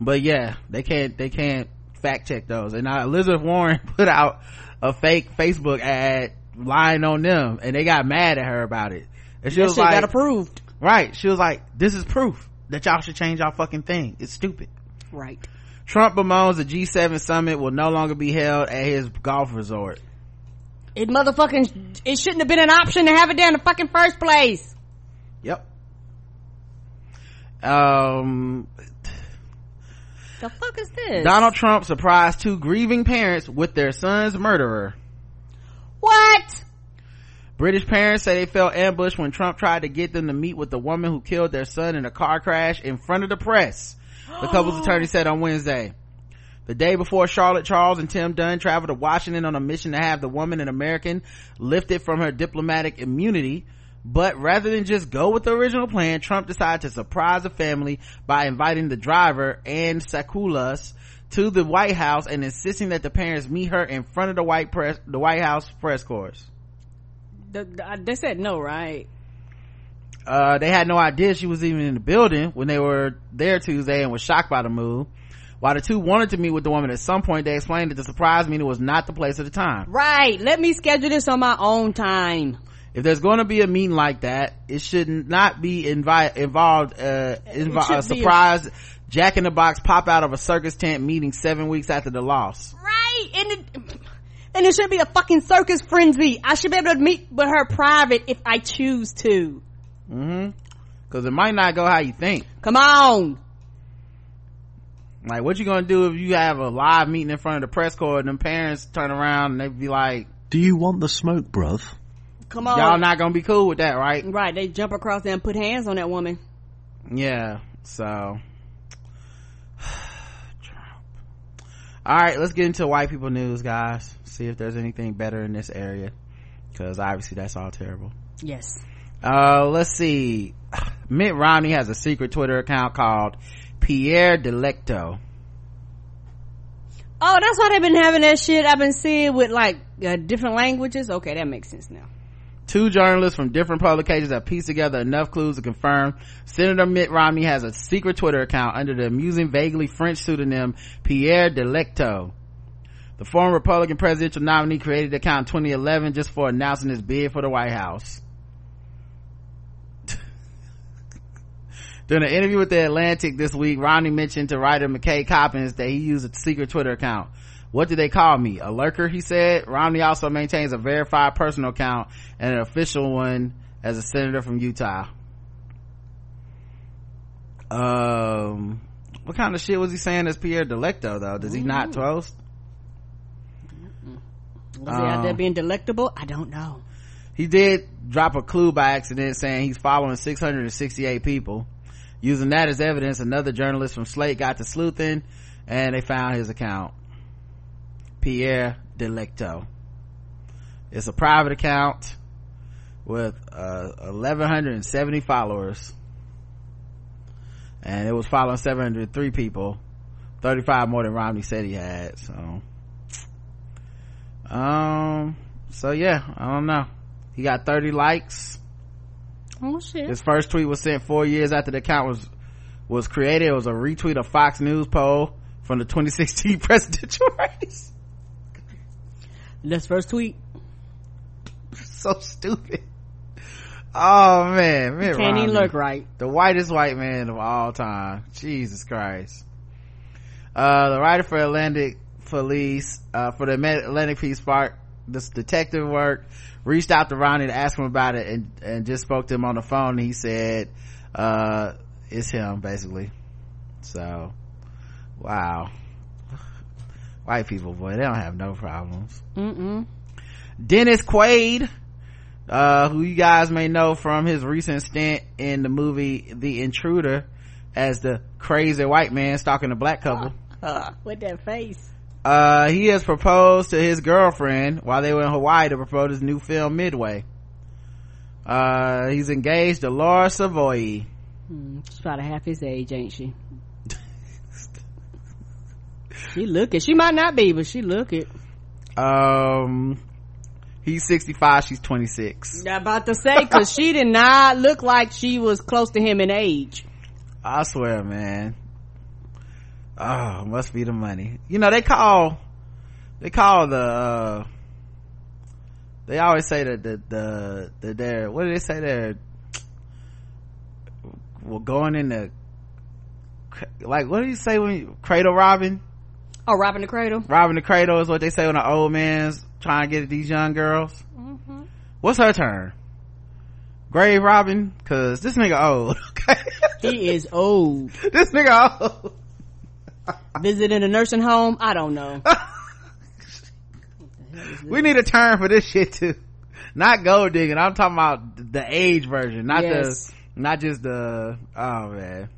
but yeah, they can't, they can't fact check those. And now Elizabeth Warren put out a fake Facebook ad lying on them and they got mad at her about it. And she That was shit like, got approved. right, she was like, this is proof that y'all should change y'all fucking thing. It's stupid. Right. Trump bemoans the G7 summit will no longer be held at his golf resort. It motherfucking, it shouldn't have been an option to have it there in the fucking first place. Yep. Um, The fuck is this? Donald Trump surprised two grieving parents with their son's murderer. What? British parents say they felt ambushed when Trump tried to get them to meet with the woman who killed their son in a car crash in front of the press. The couple's attorney said on Wednesday. The day before Charlotte Charles and Tim Dunn traveled to Washington on a mission to have the woman, an American, lifted from her diplomatic immunity. But rather than just go with the original plan, Trump decided to surprise the family by inviting the driver, Anne Sacoolas, to the White House and insisting that the parents meet her in front of the White press, the White House press corps. The, the, they said no, right? uh, they had no idea she was even in the building when they were there tuesday and was shocked by the move while the two wanted to meet with the woman at some point they explained that the surprise meeting was not the place at the time Right. Let me schedule this on my own time. If there's going to be a meeting like that it should not be invite involved uh, invo- a be a- surprise jack in the box pop out of a circus tent meeting seven weeks after the loss Right. And it, and it should be a fucking circus frenzy. I should be able to meet with her private if I choose to. mm-hmm because it might not go how you think Come on. like what you gonna do if you have a live meeting in front of the press corps and them parents turn around and they be like Do you want the smoke, bruv? Come on. y'all not gonna be cool with that right right. They jump across there and put hands on that woman. yeah so Trump. all right let's get into white people news guys see if there's anything better in this area because obviously that's all terrible Yes. uh let's see mitt romney has a secret twitter account called pierre delecto Oh, that's why they've been having that shit I've been seeing with like uh, different languages. Okay, that makes sense now. Two journalists from different publications have pieced together enough clues to confirm Senator Mitt Romney has a secret Twitter account under the amusing, vaguely French pseudonym Pierre Delecto. The former Republican presidential nominee created the account in 2011 just for announcing his bid for the White House. During an interview with the Atlantic this week, Romney mentioned to writer McKay Coppins that he used a secret Twitter account. What did they call me? A lurker, he said. Romney also maintains a verified personal account and an official one as a senator from Utah. Um, what kind of shit was he saying as Pierre Delecto though? Does he not toast? Was he out there Um, being delectable? I don't know. He did drop a clue by accident saying he's following 668 people. Using that as evidence, another journalist from Slate got to sleuthing and they found his account. Pierre Delecto. It's a private account with uh, 1170 followers. And it was following 703 people. 35 more than Romney said he had, so. Um, so yeah, I don't know. He got 30 likes. Oh shit. His first tweet was sent four years after the account was was created. It was a retweet of Fox News poll from the 2016 presidential race. Let's first tweet. so stupid. Oh man, Mitt Can't even look right. the whitest white man of all time. Jesus Christ. Uh, the writer for Atlantic Police, uh, for the Atlantic Police Spark, this detective work, reached out to Romney to ask him about it and, and just spoke to him on the phone. And he said, uh, it's him basically. So, wow. White people, boy, they don't have no problems. Mm-mm. Dennis Quaid, uh, who you guys may know from his recent stint in the movie The Intruder as the crazy white man stalking a black couple. With that face. Uh, he has proposed to his girlfriend while they were in Hawaii to promote his new film Midway. Uh, he's engaged to Laura Savoie. Hmm, she's about half his age, ain't she? She look it. She might not be, but she look it. Um, he's 65, she's 26. I'm about to say, cause she did not look like she was close to him in age. I swear, man. Oh, must be the money. You know, they call, they call the, uh, they always say that the, the, the, they're, what do they say they're, well, going in the, like, what do you say when you, cradle robbing? Oh, robbing the cradle. Robbing the cradle is what they say when an old man's trying to get at these young girls. Mm-hmm. What's her turn? Grave robbing? Cause this nigga old. Okay. He is old. this nigga old. Visiting a nursing home. I don't know. we need a term for this shit too not gold digging i'm talking about the age version not Yes. the not just the oh man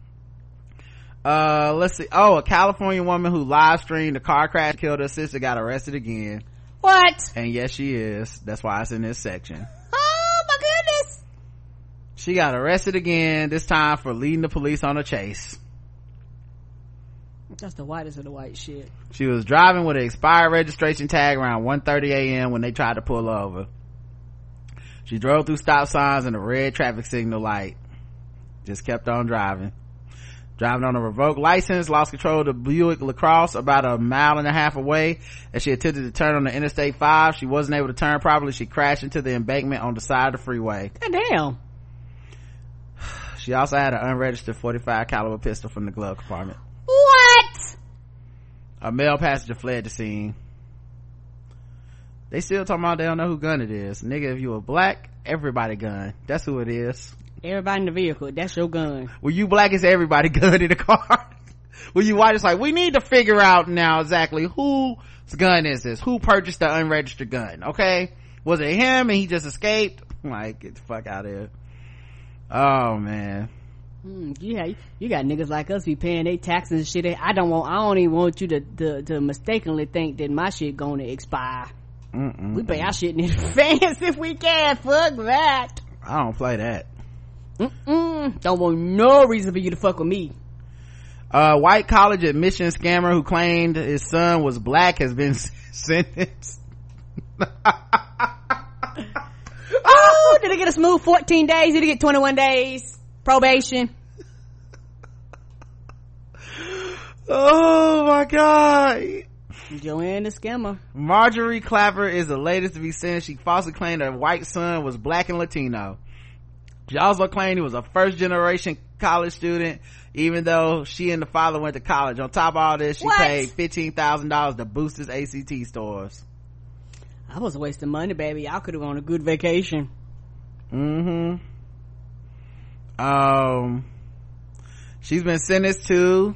uh let's see oh a california woman who live streamed a car crash killed her sister got arrested again What? and yes she is that's why it's in this section Oh my goodness. she got arrested again this time for leading the police on a chase That's the whitest of the white shit. She was driving with an expired registration tag around 1.30 a.m. when they tried to pull over. She drove through stop signs and a red traffic signal light. Just kept on driving. Driving on a revoked license, lost control of the Buick LaCrosse about a mile and a half away. As she attempted to turn on the Interstate 5, she wasn't able to turn properly. She crashed into the embankment on the side of the freeway. God damn. She also had an unregistered 45 caliber pistol from the glove compartment. What? A male passenger fled the scene. They still talking about they don't know who gun it is. Nigga, if you a black, everybody gun. That's who it is. Everybody in the vehicle. That's your gun. Well, you black, it's everybody gun in the car. well, you white, it's like, we need to figure out now exactly whose gun is this? Who purchased the unregistered gun? Okay? Was it him and he just escaped? Like, get the fuck out of here. Oh man. Hmm, yeah, you got niggas like us be paying their taxes and shit. I don't want. I don't even want you to to, to mistakenly think that my shit gonna expire. Mm-mm. We pay our shit in advance if we can. Fuck that. I don't play that. Mm-mm. Don't want no reason for you to fuck with me. Uh, white college admission scammer who claimed his son was black has been sentenced. oh, did he get a smooth 14 days? Did he get 21 days? Probation? oh my god. Joanne the scammer. Marjorie Klapper is the latest to be sentenced. She falsely claimed her white son was black and Latino. She also claimed he was a first generation college student, even though she and the father went to college. On top of all this, she What? paid $15,000 to boost his ACT scores. I was wasting money, baby. Y'all could have gone on a good vacation. Mm-hmm. Um, she's been sentenced to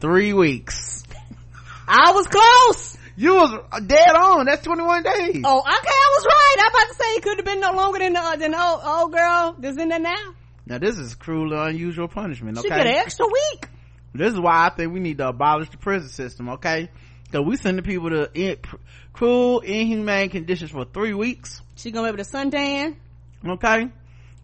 three weeks. I was close. You was dead on. That's 21 days. Oh, okay, I was right. I'm about to say it could have been no longer than the, than the old, old girl that's in there now. Now this is cruel and unusual punishment, She get an extra week. This is why I think we need to abolish the prison system, okay? Cause we sending people to in, pr- cruel, inhumane conditions for three weeks, She gonna be able to suntan. okay?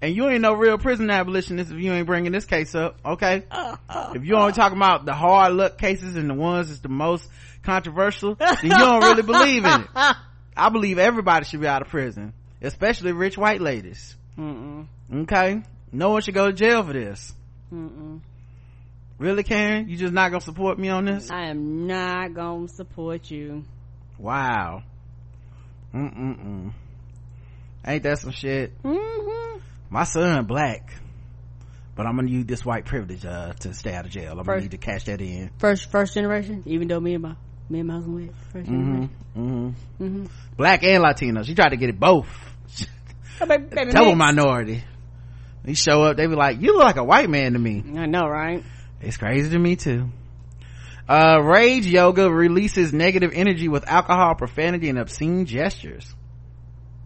And you ain't no real prison abolitionist if you ain't bringing this case up, okay? Uh, uh, if you only talking about the hard luck cases and the ones that's the most controversial, then you don't really believe in it. I believe everybody should be out of prison, especially rich white ladies. Mm-mm. Okay? No one should go to jail for this. Mm-mm. Really, Karen? You just not gonna support me on this? I am not gonna support you. Wow. Mm-mm-mm. Ain't that some shit? Mm-hmm. My son black. But I'm gonna use this white privilege, uh, to stay out of jail. I'm gonna need to cash that in. First, first generation. Even though me and my me and my husband went first Mm-hmm. Mm-hmm. Mm-hmm. Black and Latino. She tried to get it both. Oh, baby, baby, Double mix. minority. He show up, they be like, you look like a white man to me. I know, right? It's crazy to me too. Uh, Rage Yoga releases negative energy with alcohol, profanity, and obscene gestures.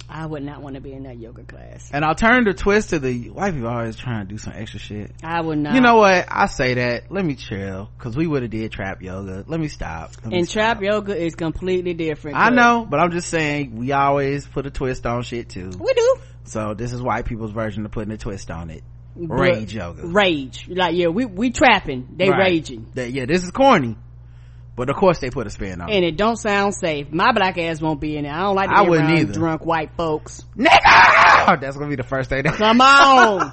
I would not want to be in that yoga class. An alternative twist to the white people always trying to do some extra shit. I would not. You know what? I say that. Let me chill. Cause we would have did trap yoga. Let me stop. Let me and stop. trap yoga is completely different. I know, but I'm just saying we always put a twist on shit too. we do. So this is white people's version of putting a twist on it. But- Rage yoga. Rage. Like, yeah, we, we trapping. They Right. raging. That- yeah, this is corny. But of course they put a spin on it. And it don't sound safe. My black ass won't be in there. I don't like to I be wouldn't around either. drunk white folks. Nigga! That's gonna be the first thing. That- Come on.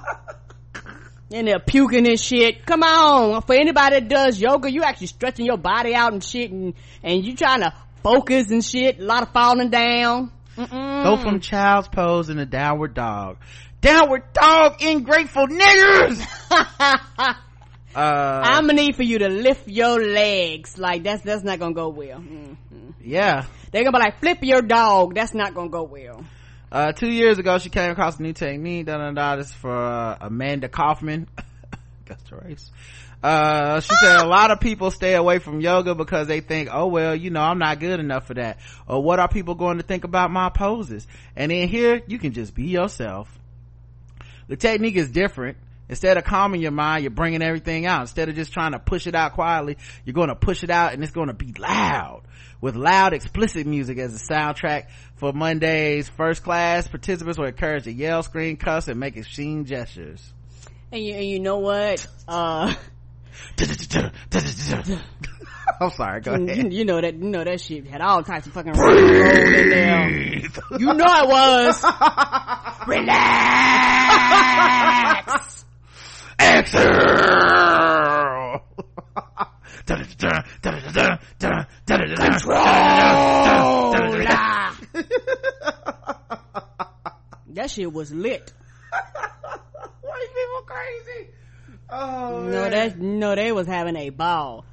and they're puking and shit. Come on. For anybody that does yoga, you actually stretching your body out and shit and, and you trying to focus and shit. A lot of falling down. Mm-mm. Go from child's pose in a downward dog. Downward dog, ingrateful niggers! uh, I'm gonna need for you to lift your legs. Like that's, that's not gonna go well. Mm. yeah. They're gonna be like, flip your dog. That's not gonna go well. Uh, two years ago, she came across a new technique. Da da da. This is for uh, Amanda Kaufman. That's the race. Uh, she said a lot of people stay away from yoga because they think, oh well, you know, I'm not good enough for that. Or what are people going to think about my poses? And in here, you can just be yourself. The technique is different. Instead of calming your mind, you're bringing everything out. Instead of just trying to push it out quietly, you're going to push it out and it's going to be loud. With loud, explicit music as a soundtrack for Monday's first class, participants were encouraged to yell, scream, cuss, and make obscene gestures. And you, and you know what? Uh, I'm sorry, go you, ahead. you know that, you know that shit had all types of fucking roll in there. You know it was. Relax. Exhale. That shit was lit. White people crazy. Oh No, that no, they was having a ball.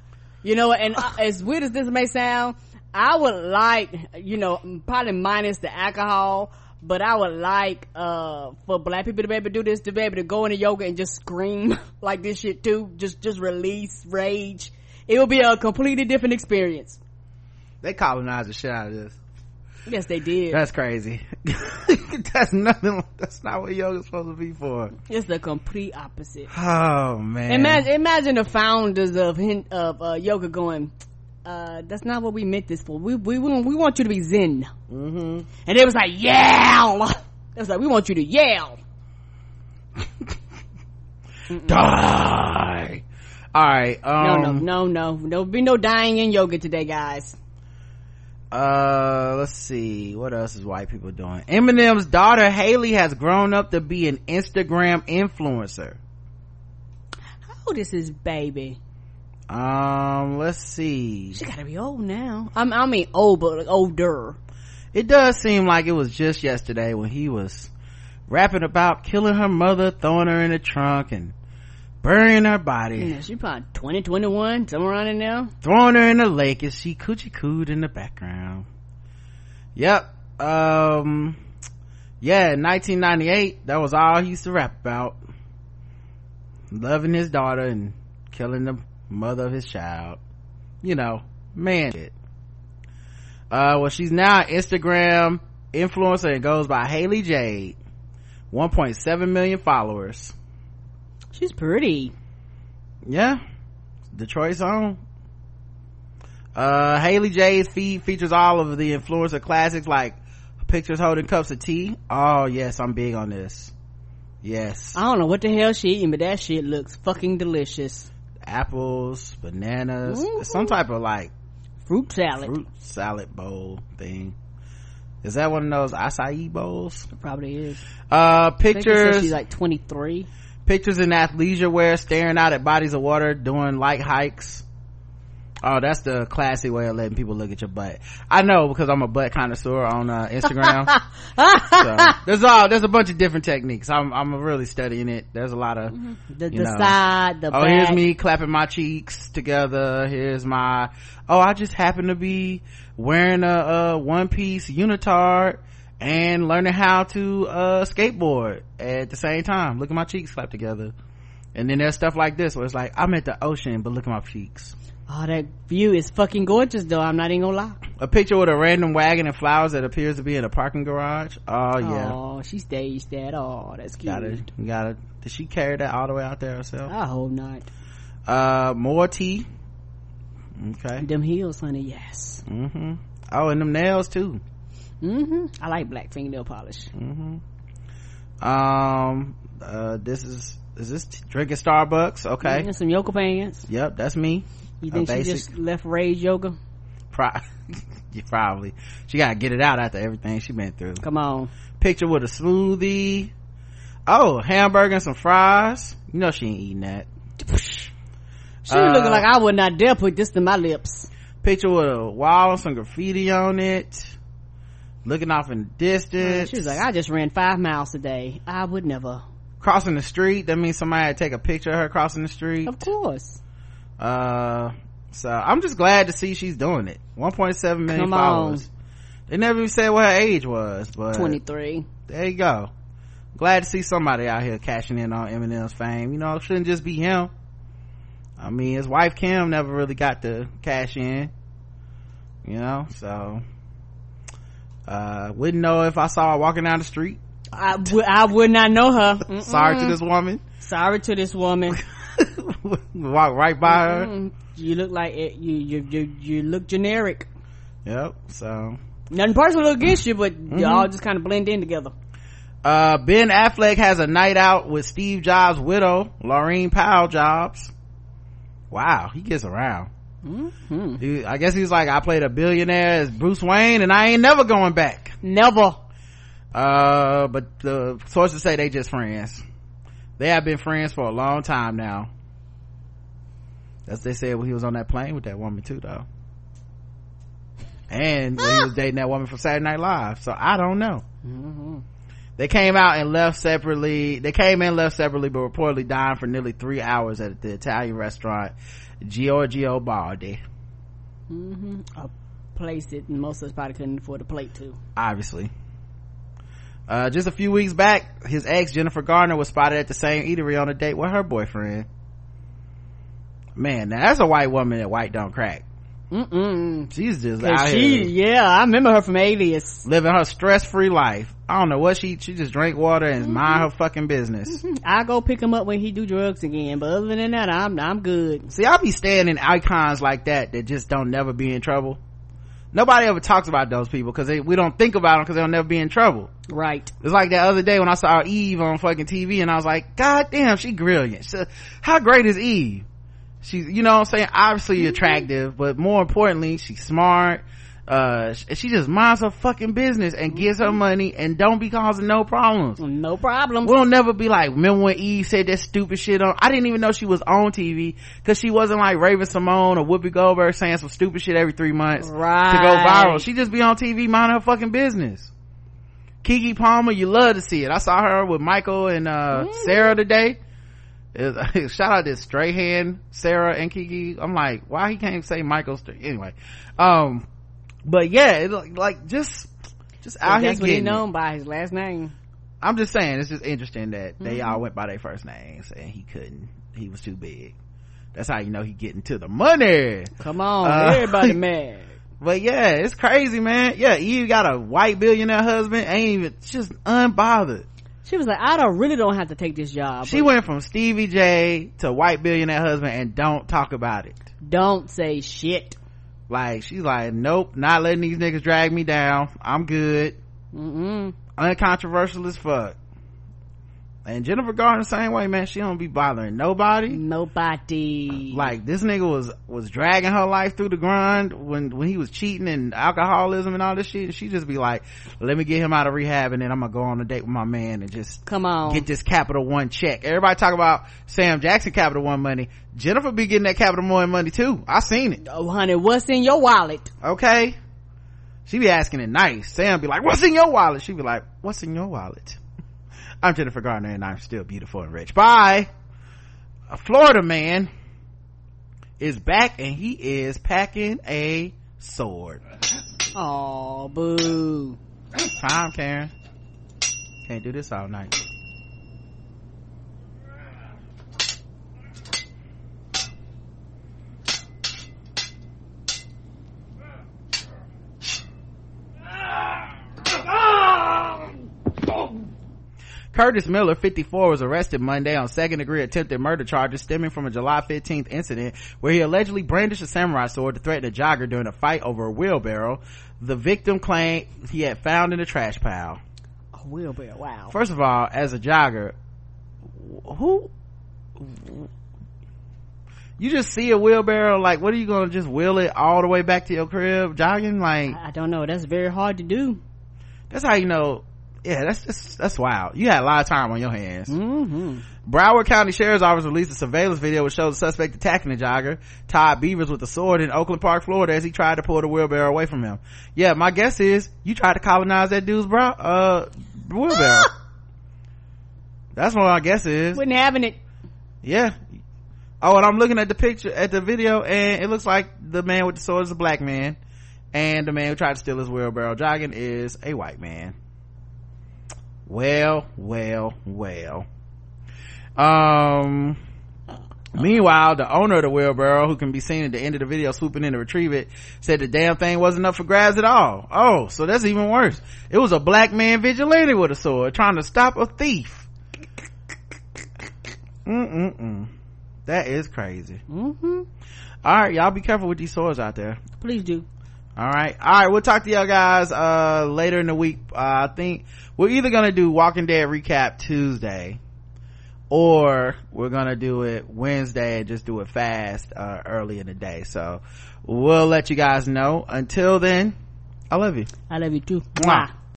You know, and uh, as weird as this may sound, I would like, you know, probably minus the alcohol, but I would like uh for black people to be able to do this, to be able to go into yoga and just scream like this shit too, just just release rage. It would be a completely different experience. they colonized the shit out of this. Yes, they did. That's crazy. that's nothing. That's not what yoga's supposed to be for. It's the complete opposite. Oh man. Imagine, imagine the founders of of uh, yoga going. Uh, that's not what we meant this for. We we we, we want you to be zen. Mm-hmm. And it was like yell. It was like we want you to yell. die. All right. No, Um, no, no, no. There'll be no dying in yoga today, guys. Uh, let's see. What else is white people doing? Eminem's daughter Hailie has grown up to be an Instagram influencer. How old is this baby? Um, let's see. She gotta be old now. I'm, I mean old, but like older. It does seem like it was just yesterday when he was rapping about killing her mother, throwing her in the trunk, and burying her body, Yeah, she probably 20, 21, somewhere around in there. throwing her in the lake as she coochie cooed in the background. Yep. Um, yeah, in 1998, that was all he used to rap about. Loving his daughter and killing the mother of his child. You know, man shit. Uh, well, she's now an Instagram influencer and goes by Hailie Jade. 1.7 million followers. She's pretty. Yeah. Detroit's own. Uh, Hailie J's feed features all of the influencer classics like pictures holding cups of tea. Oh yes, I'm big on this. Yes. I don't know what the hell she eating, but that shit looks fucking delicious. Apples, bananas, Mhm. some type of like Fruit salad. fruit salad bowl thing. Is that one of those acai bowls? Probably is. Uh, pictures, she's like 23. pictures in athleisure wear, staring out at bodies of water, doing light hikes. Oh, that's the classy way of letting people look at your butt. I know because I'm a butt connoisseur on uh, Instagram. so there's all there's a bunch of different techniques. I'm I'm really studying it. There's a lot of The, the know. side, the oh back. here's me clapping my cheeks together. Here's my oh I just happen to be wearing a, a one piece unitard and learning how to uh skateboard at the same time. Look at my cheeks clap together. And then there's stuff like this where it's like I'm at the ocean but look at my cheeks. Oh, that view is fucking gorgeous though. I'm not even gonna lie. A picture with a random wagon and flowers that appears to be in a parking garage. Oh yeah. Oh, she staged that. Oh, that's cute. Gotta, gotta, did she carry that all the way out there herself? I hope not. Uh, more tea. Okay. Them heels, honey, yes. hmm Oh, and them nails too. hmm I like black fingernail polish. Mhm. Um, uh, this is, is this drinking Starbucks? Okay. And some yoga pants. Yep, that's me. You think she just left rage yoga? Pro- probably. She gotta get it out after everything she been through. Come on. Picture with a smoothie. Oh, hamburger and some fries. You know she ain't eating that. She Uh, looking like I would not dare put this to my lips. Picture with a wall and some graffiti on it. Looking off in the distance. She was like, I just ran five miles today. I would never. crossing the street. That means somebody had to take a picture of her crossing the street. Of course. Uh, so I'm just glad to see she's doing it. 1.7 million Come on. followers. They never even said what her age was, but 23. there you go. Glad to see somebody out here cashing in on Eminem's fame. You know, it shouldn't just be him. I mean, his wife Kim never really got to cash in. You know, so uh, wouldn't know if I saw her walking down the street. I would, would not know her. Mm-mm. Sorry to this woman. Sorry to this woman. Walk right by her. Mm, You look like it, you, you, you, you look generic. Yep. So Nothing personal against you, but Mm-hmm. y'all just kind of blend in together. Uh, Ben Affleck has a night out with Steve Jobs' widow, Laurene Powell Jobs. Wow, he gets around. Mm-hmm. He- I guess he's like, I played a billionaire as Bruce Wayne and I ain't never going back. Never. Uh, but the sources say they just friends. They have been friends for a long time now. As they said when he was on that plane with that woman too, though. And when he was dating that woman from Saturday Night Live. So I don't know. They came out and left separately. They came in, left separately, but reportedly dined for nearly three hours at the Italian restaurant Giorgio Baldi. Mm-hmm. A place that most of us probably couldn't afford a plate to. obviously. Uh, just a few weeks back, his ex, Jennifer Garner, was spotted at the same eatery on a date with her boyfriend. Man, now that's a white woman that white don't crack. Mm-mm. She's just out she, here yeah, I remember her from Alias. living her stress-free life. I don't know what she, she just drank water and mind her fucking business. I go pick him up when he do drugs again, but other than that, I'm I'm good. See, I'll be standing icons like that that just don't never be in trouble. Nobody ever talks about those people because we don't think about them because they'll never be in trouble. Right. It's like that other day when I saw Eve on fucking TV and I was like, God damn, she brilliant. She- how great is Eve? She's, you know what I'm saying? Obviously mm-hmm. attractive, but more importantly, she's smart. Uh, she just minds her fucking business and gets her money and don't be causing no problems. No problem. We'll never be like, remember when Eve said that stupid shit on, I didn't even know she was on TV cause she wasn't like Raven-Symoné or Whoopi Goldberg saying some stupid shit every three months right to go viral. She just be on TV minding her fucking business. Keke Palmer, you love to see it. I saw her with Michael and, uh, Sarah today. It- shout out to Strahan, Sarah and Kiki. I'm like, why he can't say michael's Anyway. Um, but yeah, it, like just, just out here That's what he getting it. known by his last name. I'm just saying, it's just interesting that they Mm-hmm. all went by their first names and he couldn't. He was too big. That's how you know he getting to the money. Come on, Uh, everybody mad. But yeah, it's crazy, man. Yeah, Eve got a white billionaire husband, ain't even, just unbothered. She was like, I don't really don't have to take this job. She went from Stevie J to white billionaire husband and don't talk about it. don't say shit. Like, she's like, nope, not letting these niggas drag me down. I'm good. Mm-mm. Uncontroversial as fuck. And Jennifer Garner, the same way, man. She don't be bothering nobody. Nobody. like this nigga was was dragging her life through the grind when when he was cheating and alcoholism and all this shit And she just be like let me get him out of rehab and then i'm gonna go on a date with my man and just Come on. get this capital one check everybody talk about sam jackson capital one money jennifer be getting that capital one money too i seen it oh, honey, what's in your wallet? okay she be asking it nice sam be like what's in your wallet she be like what's in your wallet i'm jennifer garner and i'm still beautiful and rich. Bye. A florida man is back and he is packing a sword. Oh, boo. time karen? Can't do this all night Curtis Miller, 54, was arrested Monday on second degree attempted murder charges stemming from a July 15th incident where he allegedly brandished a samurai sword to threaten a jogger during a fight over a wheelbarrow. The victim claimed he had found in a trash pile. A wheelbarrow, wow. First of all, as a jogger, who, you just see a wheelbarrow, like, what are you gonna just wheel it all the way back to your crib jogging? Like, I don't know. That's very hard to do. that's how you know, yeah, that's just, that's wild. You had a lot of time on your hands. Mm-hmm. Broward County Sheriff's Office released a surveillance video which shows the suspect attacking the jogger, Todd Beavers with a sword in Oakland Park, Florida as he tried to pull the wheelbarrow away from him. Yeah, my guess is you tried to colonize that dude's brow, uh, wheelbarrow. That's what my guess is. Wouldn't having it. Yeah. Oh, and I'm looking at the picture, at the video, and it looks like the man with the sword is a black man, and the man who tried to steal his wheelbarrow jogging is a white man. Well, well, well. Um, meanwhile, the owner of the wheelbarrow, who can be seen at the end of the video swooping in to retrieve it, said the damn thing wasn't up for grabs at all. Oh, so that's even worse. It was a black man vigilante with a sword trying to stop a thief. Mm-mm-mm. That is crazy. Mm-hmm. All right, y'all be careful with these swords out there. Please do. All right. All right. We'll talk to y'all guys, uh, later in the week. Uh, I think we're either going to do Walking Dead recap Tuesday or we're going to do it Wednesday and just do it fast, uh, early in the day. So we'll let you guys know. Until then, I love you. I love you too. Mwah.